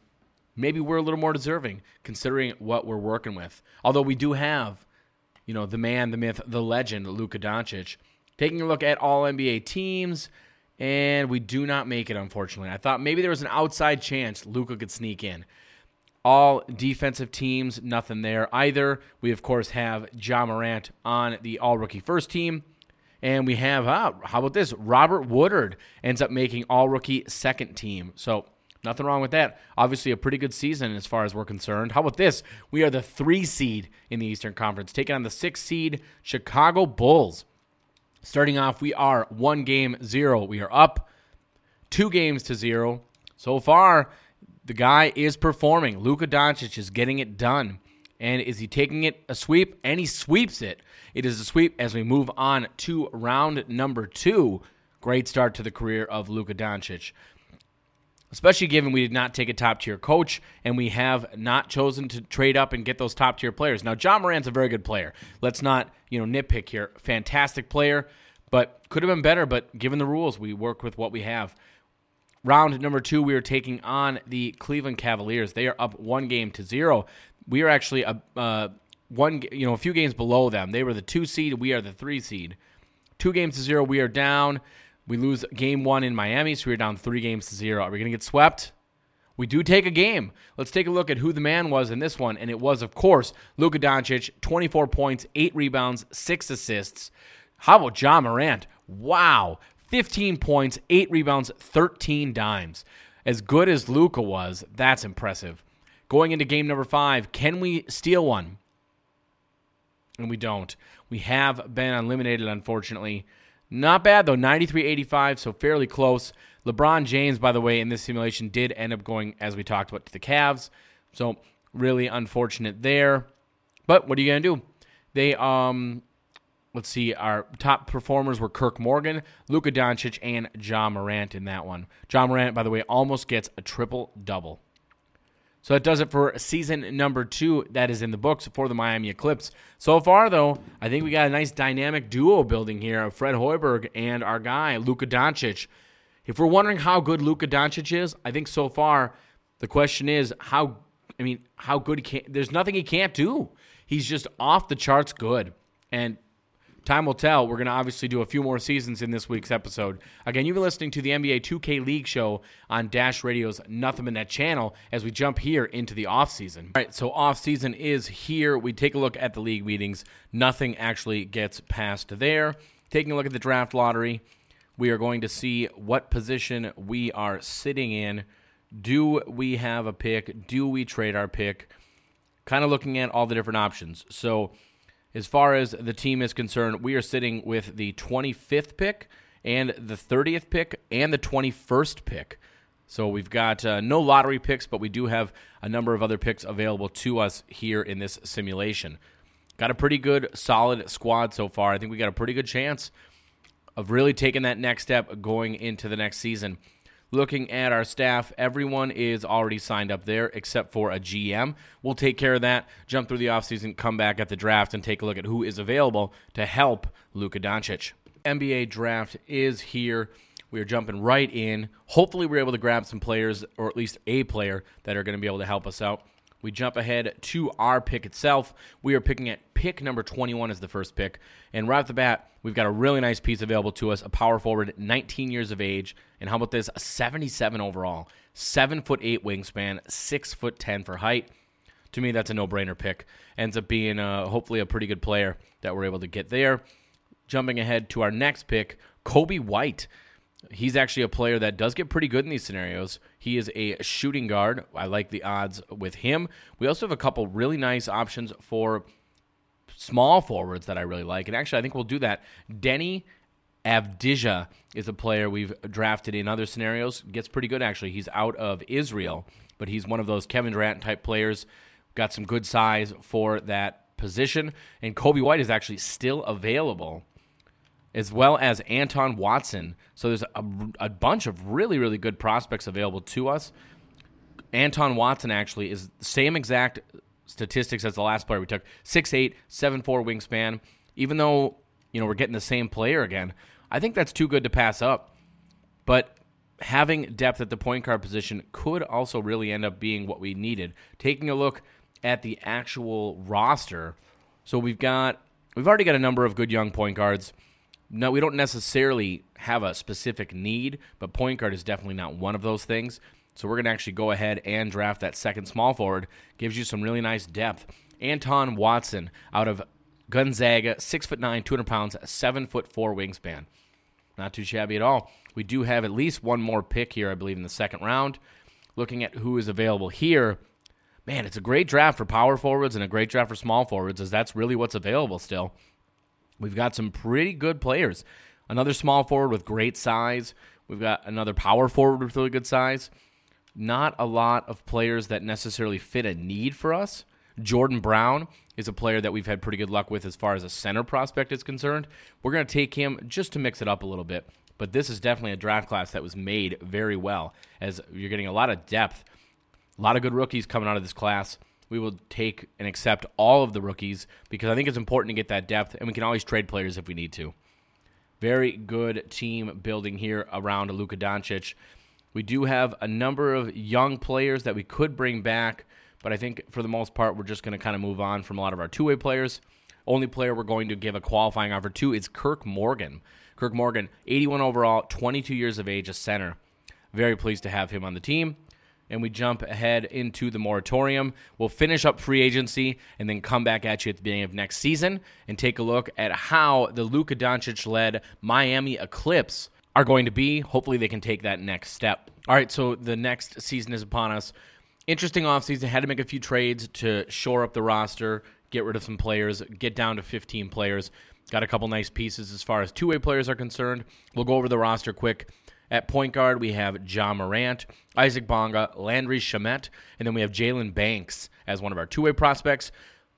maybe we're a little more deserving considering what we're working with. Although we do have you know, the man, the myth, the legend, Luka Doncic. Taking a look at all NBA teams, and we do not make it, unfortunately. I thought maybe there was an outside chance Luka could sneak in. All defensive teams, nothing there either. We, of course, have Ja Morant on the all rookie first team. And we have, ah, how about this? Robert Woodard ends up making all rookie second team. So nothing wrong with that. Obviously, a pretty good season as far as we're concerned. How about this? We are the three seed in the Eastern Conference, taking on the six seed Chicago Bulls. Starting off, we are one game zero. We are up two games to zero. So far, the guy is performing. Luka Doncic is getting it done. And is he taking it a sweep? And he sweeps it. It is a sweep as we move on to round number two. Great start to the career of Luka Doncic. Especially given we did not take a top tier coach and we have not chosen to trade up and get those top tier players. Now, John Moran's a very good player. Let's not, you know, nitpick here. Fantastic player, but could have been better. But given the rules, we work with what we have. Round number two, we are taking on the Cleveland Cavaliers. They are up one game to zero. We are actually a uh, one, you know, a few games below them. They were the two seed. We are the three seed. Two games to zero. We are down. We lose game one in Miami, so we're down three games to zero. Are we going to get swept? We do take a game. Let's take a look at who the man was in this one, and it was, of course, Luka Doncic, 24 points, eight rebounds, six assists. How about Ja Morant? Wow, 15 points, eight rebounds, 13 dimes. As good as Luka was, that's impressive. Going into game number five, can we steal one? And we don't. We have been eliminated, unfortunately. Not bad, though. 93 85, so fairly close. LeBron James, by the way, in this simulation did end up going, as we talked about, to the Cavs. So really unfortunate there. But what are you going to do? They, um, let's see, our top performers were Kirk Morgan, Luka Doncic, and Ja Morant in that one. Ja Morant, by the way, almost gets a triple double. So that does it for season number two that is in the books for the Miami Eclipse. So far, though, I think we got a nice dynamic duo building here of Fred Hoiberg and our guy, Luka Doncic. If we're wondering how good Luka Doncic is, I think so far the question is how, I mean, how good he can There's nothing he can't do. He's just off the charts good. And Time will tell. We're going to obviously do a few more seasons in this week's episode. Again, you've been listening to the NBA 2K League show on Dash Radio's Nothing But Net channel as we jump here into the offseason. All right, so offseason is here. We take a look at the league meetings. Nothing actually gets passed there. Taking a look at the draft lottery, we are going to see what position we are sitting in. Do we have a pick? Do we trade our pick? Kind of looking at all the different options. So, as far as the team is concerned, we are sitting with the 25th pick and the 30th pick and the 21st pick. So we've got uh, no lottery picks, but we do have a number of other picks available to us here in this simulation. Got a pretty good, solid squad so far. I think we got a pretty good chance of really taking that next step going into the next season. Looking at our staff, everyone is already signed up there except for a GM. We'll take care of that, jump through the offseason, come back at the draft, and take a look at who is available to help Luka Doncic. NBA draft is here. We are jumping right in. Hopefully, we're able to grab some players, or at least a player, that are going to be able to help us out. We jump ahead to our pick itself. We are picking at pick number 21 as the first pick. And right off the bat, we've got a really nice piece available to us a power forward, 19 years of age. And how about this? A 77 overall, 7 foot 8 wingspan, 6 foot 10 for height. To me, that's a no brainer pick. Ends up being uh, hopefully a pretty good player that we're able to get there. Jumping ahead to our next pick, Coby White. He's actually a player that does get pretty good in these scenarios. He is a shooting guard. I like the odds with him. We also have a couple really nice options for small forwards that I really like. And actually, I think we'll do that. Deni Avdija is a player we've drafted in other scenarios. Gets pretty good, actually. He's out of Israel, but he's one of those Kevin Durant type players. Got some good size for that position. And Coby White is actually still available as well as Anton Watson. So there's a, a, bunch of really, really good prospects available to us. Anton Watson actually is the same exact statistics as the last player we took 6'8, 7'4 wingspan. Even though, you know, we're getting the same player again, I think that's too good to pass up. But having depth at the point guard position could also really end up being what we needed. Taking a look at the actual roster, so we've got we've already got a number of good young point guards. No, we don't necessarily have a specific need, but point guard is definitely not one of those things. So we're going to actually go ahead and draft that second small forward. Gives you some really nice depth. Anton Watson out of Gonzaga, six foot nine, two hundred pounds, seven foot four wingspan. Not too shabby at all. We do have at least one more pick here, I believe, in the second round. Looking at who is available here, man, it's a great draft for power forwards and a great draft for small forwards, as that's really what's available still. We've got some pretty good players. Another small forward with great size. We've got another power forward with really good size. Not a lot of players that necessarily fit a need for us. Jordan Brown is a player that we've had pretty good luck with as far as a center prospect is concerned. We're going to take him just to mix it up a little bit. But this is definitely a draft class that was made very well, as you're getting a lot of depth, a lot of good rookies coming out of this class. We will take and accept all of the rookies because I think it's important to get that depth, and we can always trade players if we need to. Very good team building here around Luka Doncic. We do have a number of young players that we could bring back, but I think for the most part, we're just going to kind of move on from a lot of our two way players. Only player we're going to give a qualifying offer to is Kirk Morgan. Kirk Morgan, 81 overall, 22 years of age, a center. Very pleased to have him on the team. And we jump ahead into the moratorium. We'll finish up free agency and then come back at you at the beginning of next season and take a look at how the Luka Doncic led Miami Eclipse are going to be. Hopefully, they can take that next step. All right, so the next season is upon us. Interesting offseason. Had to make a few trades to shore up the roster, get rid of some players, get down to 15 players. Got a couple nice pieces as far as two way players are concerned. We'll go over the roster quick. At point guard, we have Ja Morant, Isaac Bonga, Landry Shamet, and then we have Jalen Banks as one of our two way prospects.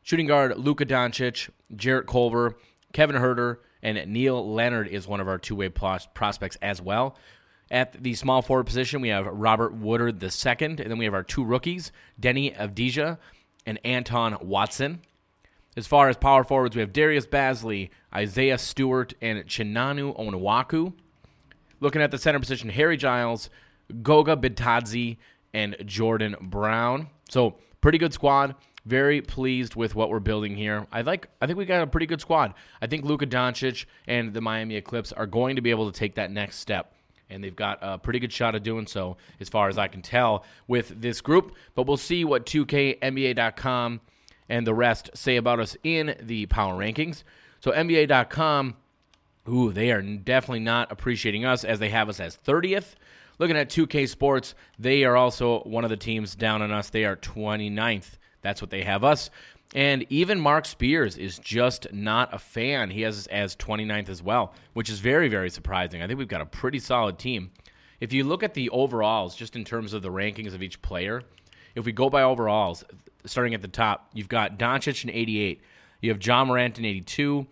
Shooting guard, Luka Doncic, Jarrett Culver, Kevin Huerter, and Neil Leonard is one of our two way prospects as well. At the small forward position, we have Robert Woodard II, and then we have our two rookies, Deni Avdija and Anton Watson. As far as power forwards, we have Darius Bazley, Isaiah Stewart, and Chinanu Onuaku. Looking at the center position, Harry Giles, Goga Bitadze, and Jordan Brown. So pretty good squad. Very pleased with what we're building here. I like. I think we got a pretty good squad. I think Luka Doncic and the Miami Eclipse are going to be able to take that next step and they've got a pretty good shot of doing so, as far as I can tell, with this group. But we'll see what 2KNBA.com and the rest say about us in the power rankings. So NBA.com, ooh, they are definitely not appreciating us as they have us as 30th. Looking at 2K Sports, they are also one of the teams down on us. They are 29th. That's what they have us. And even Marc Spears is just not a fan. He has us as 29th as well, which is very, very surprising. I think we've got a pretty solid team. If you look at the overalls, just in terms of the rankings of each player, if we go by overalls, starting at the top, you've got Doncic in 88, you have Ja Morant in 82,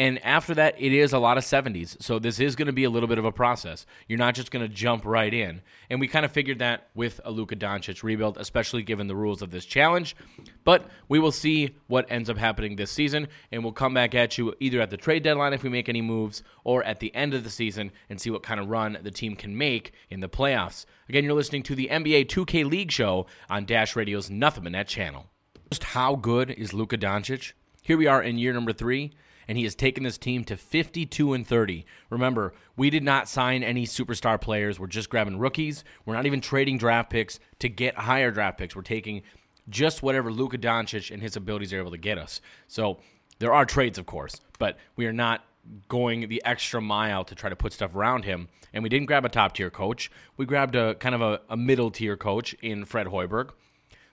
and after that, it is a lot of 70s. So this is going to be a little bit of a process. You're not just going to jump right in. And we kind of figured that with a Luka Doncic rebuild, especially given the rules of this challenge. But we will see what ends up happening this season, and we'll come back at you either at the trade deadline if we make any moves, or at the end of the season and see what kind of run the team can make in the playoffs. Again, you're listening to the NBA 2K League show on Dash Radio's Nothing But Net channel. Just how good is Luka Doncic? Here we are in year number three and he has taken this team to 52 and 30. Remember, we did not sign any superstar players. We're just grabbing rookies. We're not even trading draft picks to get higher draft picks. We're taking just whatever Luka Doncic and his abilities are able to get us. So there are trades, of course, but we are not going the extra mile to try to put stuff around him. And we didn't grab a top tier coach. We grabbed a kind of a, a middle tier coach in Fred Hoiberg.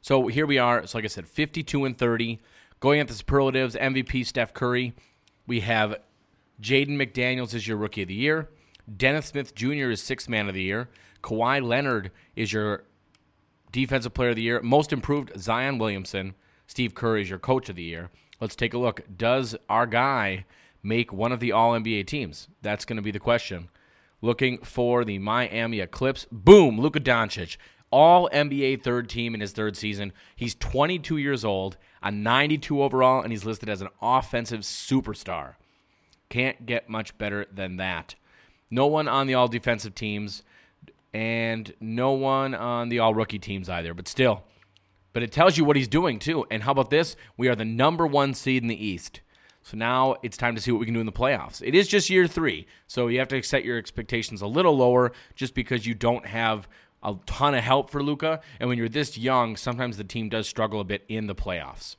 So here we are. So like I said, 52 and 30. Going at the superlatives, MVP Steph Curry, we have Jaden McDaniels is your rookie of the year. Dennis Smith Jr. is sixth man of the year. Kawhi Leonard is your defensive player of the year. Most improved Zion Williamson. Steve Kerr is your coach of the year. Let's take a look. Does our guy make one of the All NBA teams? That's going to be the question. Looking for the Miami Eclipse. Boom, Luka Doncic. All NBA third team in his third season. He's 22 years old a 92 overall, and he's listed as an offensive superstar. Can't get much better than that. No one on the all defensive teams, and no one on the all rookie teams either, but still. But it tells you what he's doing, too. And how about this? We are the number one seed in the East. So now it's time to see what we can do in the playoffs. It is just year three, so you have to set your expectations a little lower just because you don't have a ton of help for Luka. And when you're this young, sometimes the team does struggle a bit in the playoffs.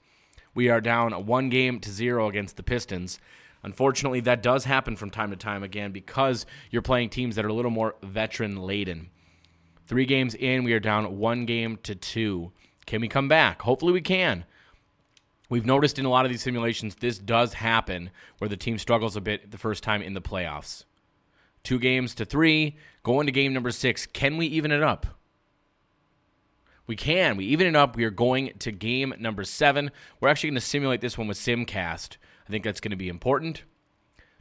We are down one game to zero against the Pistons. Unfortunately, that does happen from time to time again because you're playing teams that are a little more veteran laden. Three games in, we are down one game to two. Can we come back? Hopefully, we can. We've noticed in a lot of these simulations, this does happen where the team struggles a bit the first time in the playoffs. Two games to three, going to game number six. Can we even it up? We can. We even it up. We are going to game number seven. We're actually going to simulate this one with Simcast. I think that's going to be important.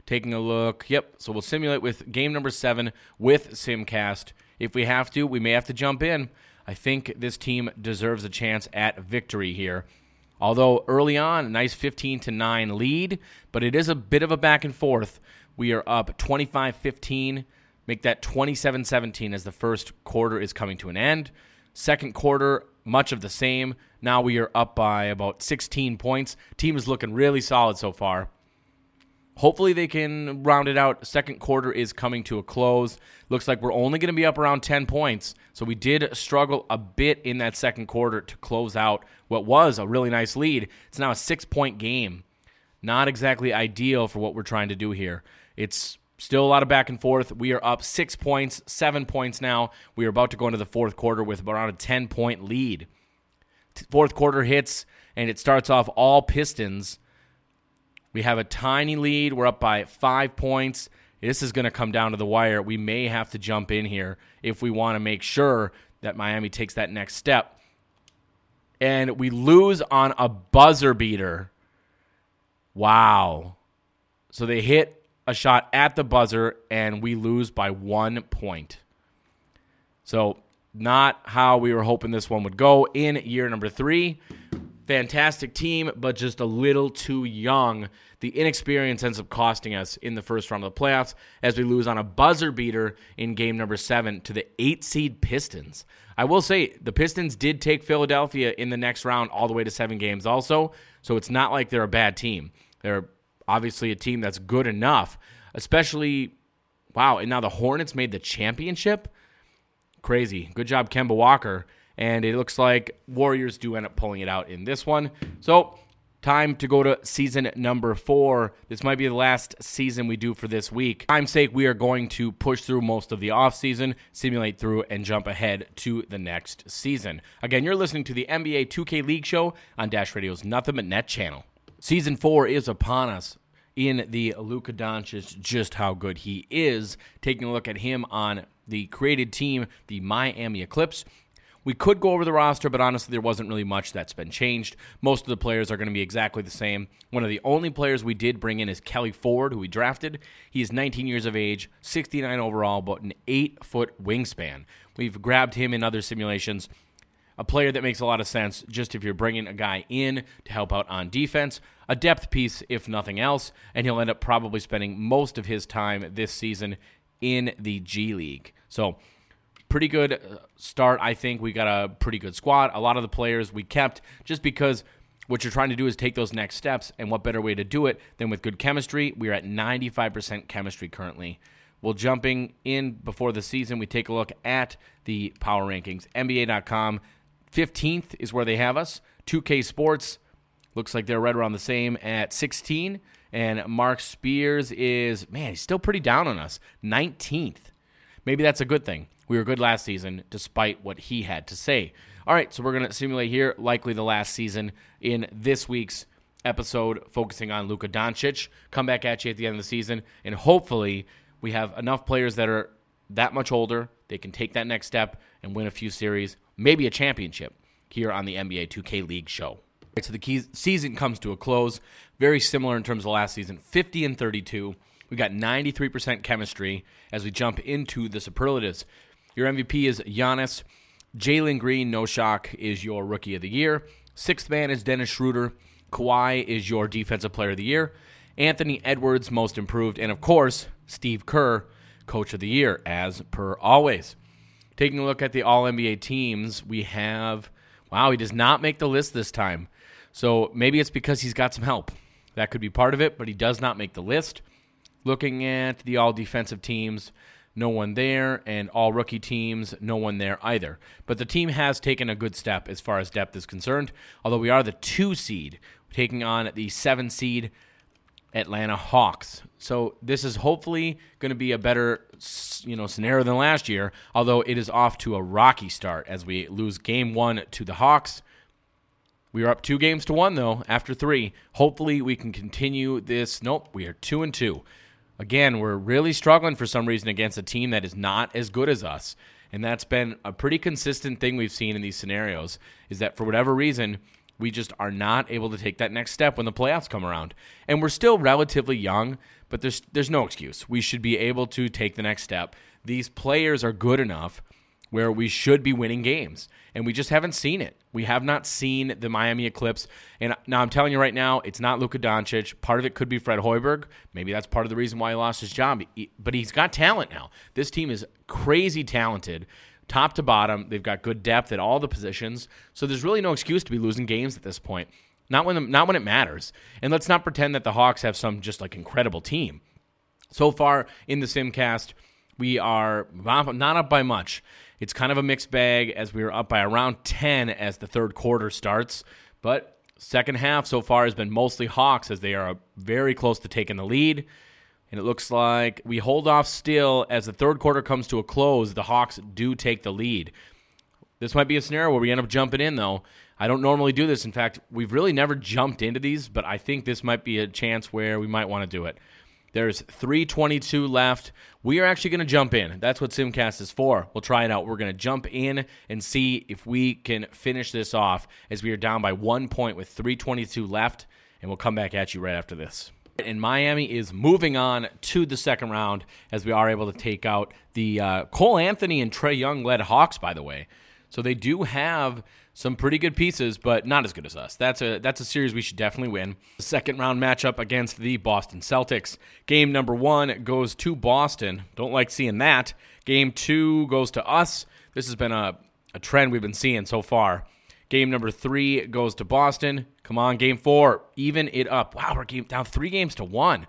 Taking a look. Yep. So we'll simulate with game number seven with Simcast. If we have to, we may have to jump in. I think this team deserves a chance at victory here. Although early on, a nice 15 to 9 lead, but it is a bit of a back and forth. We are up 25 15, make that 27 17 as the first quarter is coming to an end. Second quarter, much of the same. Now we are up by about 16 points. Team is looking really solid so far. Hopefully they can round it out. Second quarter is coming to a close. Looks like we're only going to be up around 10 points. So we did struggle a bit in that second quarter to close out what was a really nice lead. It's now a six point game. Not exactly ideal for what we're trying to do here. It's Still a lot of back and forth. We are up six points, seven points now. We are about to go into the fourth quarter with around a 10 point lead. Fourth quarter hits, and it starts off all Pistons. We have a tiny lead. We're up by five points. This is going to come down to the wire. We may have to jump in here if we want to make sure that Miami takes that next step. And we lose on a buzzer beater. Wow. So they hit a shot at the buzzer, and we lose by one point. So, not how we were hoping this one would go in year number three. Fantastic team, but just a little too young. The inexperience ends up costing us in the first round of the playoffs as we lose on a buzzer beater in game number seven to the eight seed Pistons. I will say the Pistons did take Philadelphia in the next round all the way to seven games, also. So it's not like they're a bad team. They're obviously a team that's good enough, especially wow, and now the Hornets made the championship. Crazy. Good job, Kemba Walker. And it looks like Warriors do end up pulling it out in this one. So, time to go to season number four. This might be the last season we do for this week. Time's sake, we are going to push through most of the offseason, simulate through, and jump ahead to the next season. Again, you're listening to the NBA 2K League Show on Dash Radio's Nothing But Net channel. Season four is upon us in the Luka Doncic, just how good he is. Taking a look at him on the created team, the Miami Eclipse. We could go over the roster, but honestly, there wasn't really much that's been changed. Most of the players are going to be exactly the same. One of the only players we did bring in is Kelly Ford, who we drafted. He is 19 years of age, 69 overall, but an 8 foot wingspan. We've grabbed him in other simulations a player that makes a lot of sense just if you're bringing a guy in to help out on defense, a depth piece if nothing else, and he'll end up probably spending most of his time this season in the G League. So, pretty good uh, start, I think. We got a pretty good squad. A lot of the players we kept just because what you're trying to do is take those next steps, and what better way to do it than with good chemistry? We're at 95% chemistry currently. Well, jumping in before the season, we take a look at the power rankings. NBA.com 15th is where they have us. 2K Sports looks like they're right around the same at 16. And Marc Spears is, man, he's still pretty down on us. 19th. Maybe that's a good thing. We were good last season despite what he had to say. All right, so we're going to simulate here, likely the last season in this week's episode, focusing on Luka Doncic. Come back at you at the end of the season, and hopefully we have enough players that are that much older. They can take that next step and win a few series maybe a championship here on the NBA 2K League show. Right, so the season comes to a close. Very similar in terms of last season 50 and 32. We got 93% chemistry as we jump into the superlatives. Your MVP is Giannis. Jalen Green, no shock, is your rookie of the year. Sixth man is Dennis Schroeder. Kawhi is your defensive player of the year. Anthony Edwards, most improved. And of course, Steve Kerr, coach of the year, as per always. Taking a look at the All NBA teams, we have wow, he does not make the list this time. So maybe it's because he's got some help. That could be part of it, but he does not make the list. Looking at the all defensive teams, no one there, and all rookie teams, no one there either. But the team has taken a good step as far as depth is concerned, although we are the two seed, taking on the seven seed Atlanta Hawks. So this is hopefully going to be a better you know scenario than last year, although it is off to a rocky start as we lose game 1 to the Hawks. We are up 2 games to 1 though after 3. Hopefully we can continue this. Nope, we are 2 and 2. Again, we're really struggling for some reason against a team that is not as good as us. And that's been a pretty consistent thing we've seen in these scenarios is that for whatever reason, we just are not able to take that next step when the playoffs come around. And we're still relatively young, but there's there's no excuse. We should be able to take the next step. These players are good enough where we should be winning games, and we just haven't seen it. We have not seen the Miami Eclipse. And now I'm telling you right now, it's not Luka Doncic. Part of it could be Fred Hoiberg. Maybe that's part of the reason why he lost his job. But he's got talent now. This team is crazy talented top to bottom. They've got good depth at all the positions. So there's really no excuse to be losing games at this point. Not when the, not when it matters. And let's not pretend that the Hawks have some just like incredible team. So far in the Simcast, we are not up by much. It's kind of a mixed bag as we are up by around 10 as the third quarter starts. But second half so far has been mostly Hawks as they are very close to taking the lead. And it looks like we hold off still as the third quarter comes to a close. The Hawks do take the lead. This might be a scenario where we end up jumping in, though. I don't normally do this. In fact, we've really never jumped into these, but I think this might be a chance where we might want to do it. There's 322 left. We are actually going to jump in. That's what Simcast is for. We'll try it out. We're going to jump in and see if we can finish this off as we are down by one point with 322 left, and we'll come back at you right after this. And Miami is moving on to the second round as we are able to take out the uh, Cole Anthony and Trae Young led Hawks, by the way. So they do have some pretty good pieces, but not as good as us. That's a that's a series we should definitely win. The second round matchup against the Boston Celtics. Game number one goes to Boston. Don't like seeing that. Game two goes to us. This has been a, a trend we've been seeing so far. Game number three goes to Boston. Come on, game four, even it up. Wow, we're game, down three games to one.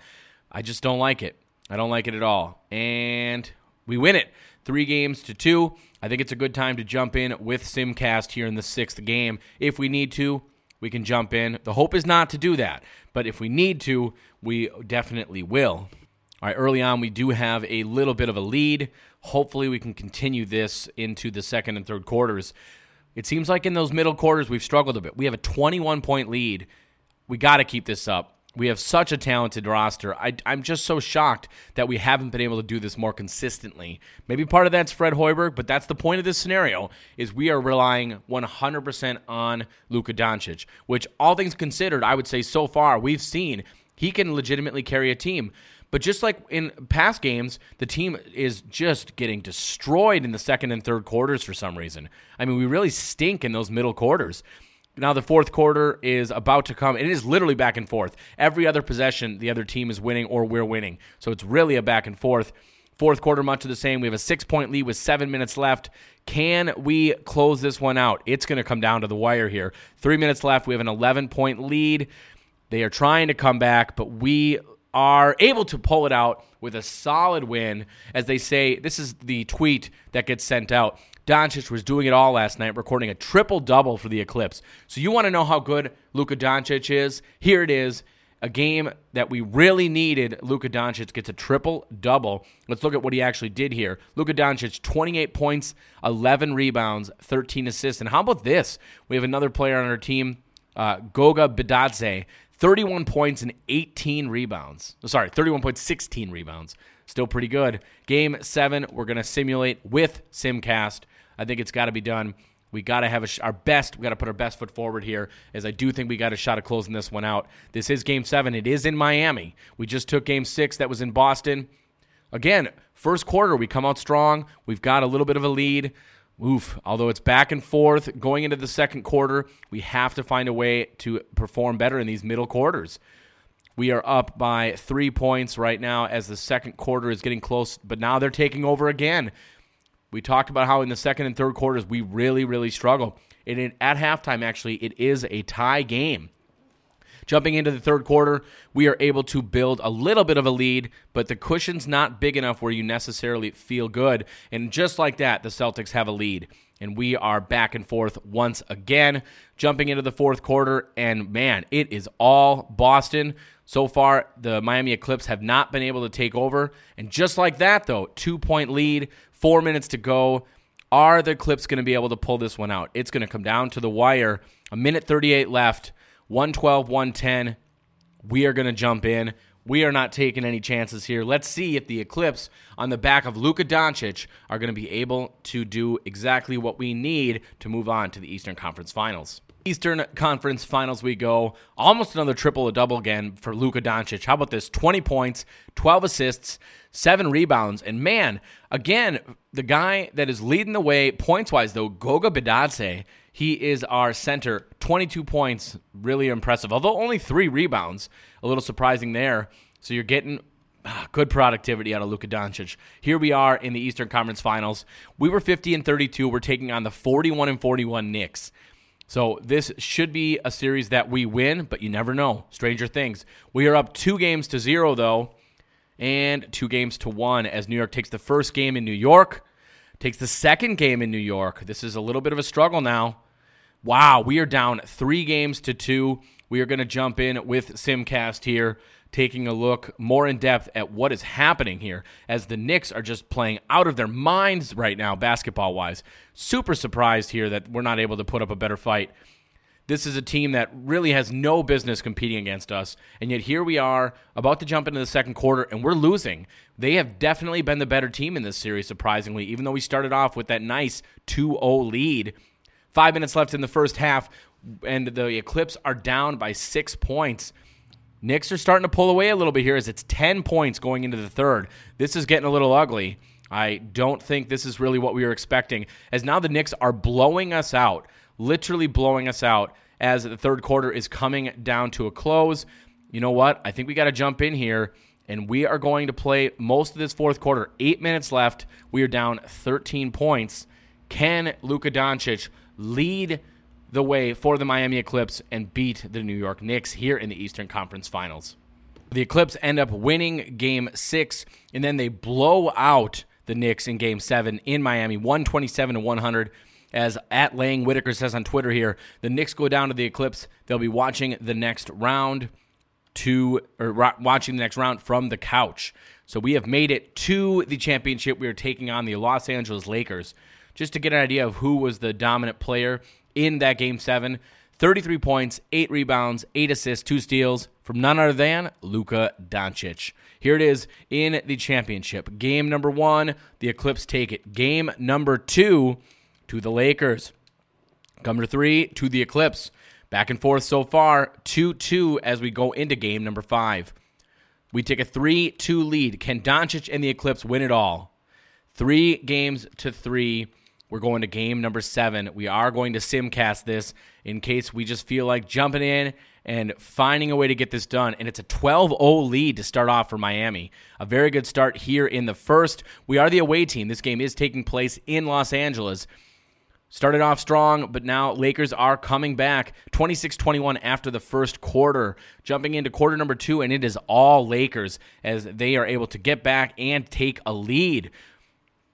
I just don't like it. I don't like it at all. And we win it three games to two. I think it's a good time to jump in with Simcast here in the sixth game. If we need to, we can jump in. The hope is not to do that, but if we need to, we definitely will. All right, early on, we do have a little bit of a lead. Hopefully, we can continue this into the second and third quarters. It seems like in those middle quarters we've struggled a bit. We have a 21 point lead. We got to keep this up. We have such a talented roster. I, am just so shocked that we haven't been able to do this more consistently. Maybe part of that's Fred Hoiberg, but that's the point of this scenario: is we are relying 100% on Luka Doncic, which, all things considered, I would say so far we've seen he can legitimately carry a team. But just like in past games, the team is just getting destroyed in the second and third quarters for some reason. I mean, we really stink in those middle quarters. Now the fourth quarter is about to come. It is literally back and forth. Every other possession, the other team is winning or we're winning. So it's really a back and forth. Fourth quarter, much of the same. We have a six point lead with seven minutes left. Can we close this one out? It's going to come down to the wire here. Three minutes left. We have an 11 point lead. They are trying to come back, but we are able to pull it out with a solid win. As they say, this is the tweet that gets sent out. Doncic was doing it all last night, recording a triple double for the Eclipse. So you want to know how good Luka Doncic is? Here it is. A game that we really needed. Luka Doncic gets a triple double. Let's look at what he actually did here. Luka Doncic, 28 points, 11 rebounds, 13 assists. And how about this? We have another player on our team, uh, Goga Bitadze, 31 points and 18 rebounds. Sorry, 31 points, 16 rebounds. Still pretty good. Game seven, we're going to simulate with Simcast. I think it's got to be done. We got to have sh- our best. We got to put our best foot forward here, as I do think we got a shot of closing this one out. This is Game Seven. It is in Miami. We just took Game Six. That was in Boston. Again, first quarter we come out strong. We've got a little bit of a lead. Oof. Although it's back and forth going into the second quarter, we have to find a way to perform better in these middle quarters. We are up by three points right now as the second quarter is getting close, but now they're taking over again. We talked about how in the second and third quarters we really, really struggle. And at halftime, actually, it is a tie game. Jumping into the third quarter, we are able to build a little bit of a lead, but the cushion's not big enough where you necessarily feel good. And just like that, the Celtics have a lead. And we are back and forth once again, jumping into the fourth quarter. And man, it is all Boston. So far, the Miami Eclipse have not been able to take over. And just like that, though, two point lead, four minutes to go. Are the Eclipse going to be able to pull this one out? It's going to come down to the wire. A minute 38 left. 112, 110. We are going to jump in. We are not taking any chances here. Let's see if the Eclipse on the back of Luka Doncic are going to be able to do exactly what we need to move on to the Eastern Conference Finals. Eastern Conference Finals we go. Almost another triple or double again for Luka Doncic. How about this? 20 points, 12 assists, 7 rebounds. And man, again, the guy that is leading the way points wise though, Goga Bitadze he is our center. 22 points, really impressive. Although only three rebounds, a little surprising there. So you're getting ah, good productivity out of Luka Doncic. Here we are in the Eastern Conference Finals. We were 50 and 32. We're taking on the 41 and 41 Knicks. So this should be a series that we win, but you never know. Stranger things. We are up two games to zero though, and two games to one as New York takes the first game in New York takes the second game in New York. This is a little bit of a struggle now. Wow, we are down three games to two. We are going to jump in with Simcast here, taking a look more in depth at what is happening here as the Knicks are just playing out of their minds right now, basketball wise. Super surprised here that we're not able to put up a better fight. This is a team that really has no business competing against us. And yet here we are about to jump into the second quarter and we're losing. They have definitely been the better team in this series, surprisingly, even though we started off with that nice 2 0 lead. Five minutes left in the first half, and the Eclipse are down by six points. Knicks are starting to pull away a little bit here as it's 10 points going into the third. This is getting a little ugly. I don't think this is really what we were expecting, as now the Knicks are blowing us out literally blowing us out as the third quarter is coming down to a close. You know what? I think we got to jump in here and we are going to play most of this fourth quarter. Eight minutes left. We are down 13 points. Can Luka Doncic lead the way for the Miami Eclipse and beat the New York Knicks here in the Eastern Conference Finals? The Eclipse end up winning game six, and then they blow out the Knicks in game seven in Miami, 127 to 100 as at Lang Whitaker says on Twitter here, the Knicks go down to the Eclipse. They'll be watching the next round to or watching the next round from the couch. So we have made it to the championship. We are taking on the Los Angeles Lakers. Just to get an idea of who was the dominant player in that game 7, 33 points, 8 rebounds, 8 assists, 2 steals from none other than Luka Doncic. Here it is in the championship. Game number 1, the Eclipse take it. Game number 2, to the Lakers. Number three to the Eclipse. Back and forth so far, 2 2 as we go into game number five. We take a 3 2 lead. Can Doncic and the Eclipse win it all? Three games to three. We're going to game number seven. We are going to simcast this in case we just feel like jumping in and finding a way to get this done. And it's a 12 0 lead to start off for Miami. A very good start here in the first. We are the away team. This game is taking place in Los Angeles. Started off strong, but now Lakers are coming back 26 21 after the first quarter, jumping into quarter number two, and it is all Lakers as they are able to get back and take a lead.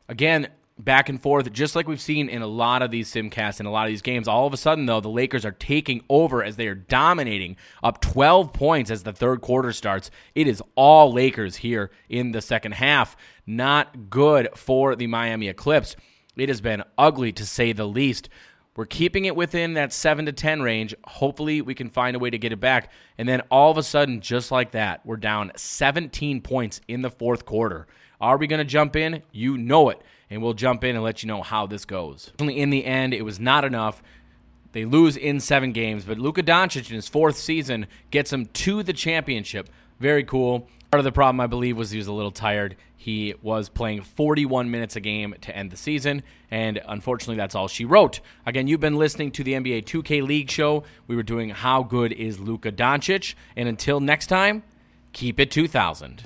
Again, back and forth, just like we've seen in a lot of these simcasts and a lot of these games. All of a sudden, though, the Lakers are taking over as they are dominating up 12 points as the third quarter starts. It is all Lakers here in the second half. Not good for the Miami Eclipse. It has been ugly to say the least. We're keeping it within that 7 to 10 range. Hopefully, we can find a way to get it back. And then all of a sudden, just like that, we're down 17 points in the fourth quarter. Are we going to jump in? You know it. And we'll jump in and let you know how this goes. In the end, it was not enough. They lose in seven games, but Luka Doncic in his fourth season gets them to the championship. Very cool. Part of the problem, I believe, was he was a little tired. He was playing 41 minutes a game to end the season, and unfortunately, that's all she wrote. Again, you've been listening to the NBA 2K League show. We were doing How Good is Luka Doncic? And until next time, keep it 2000.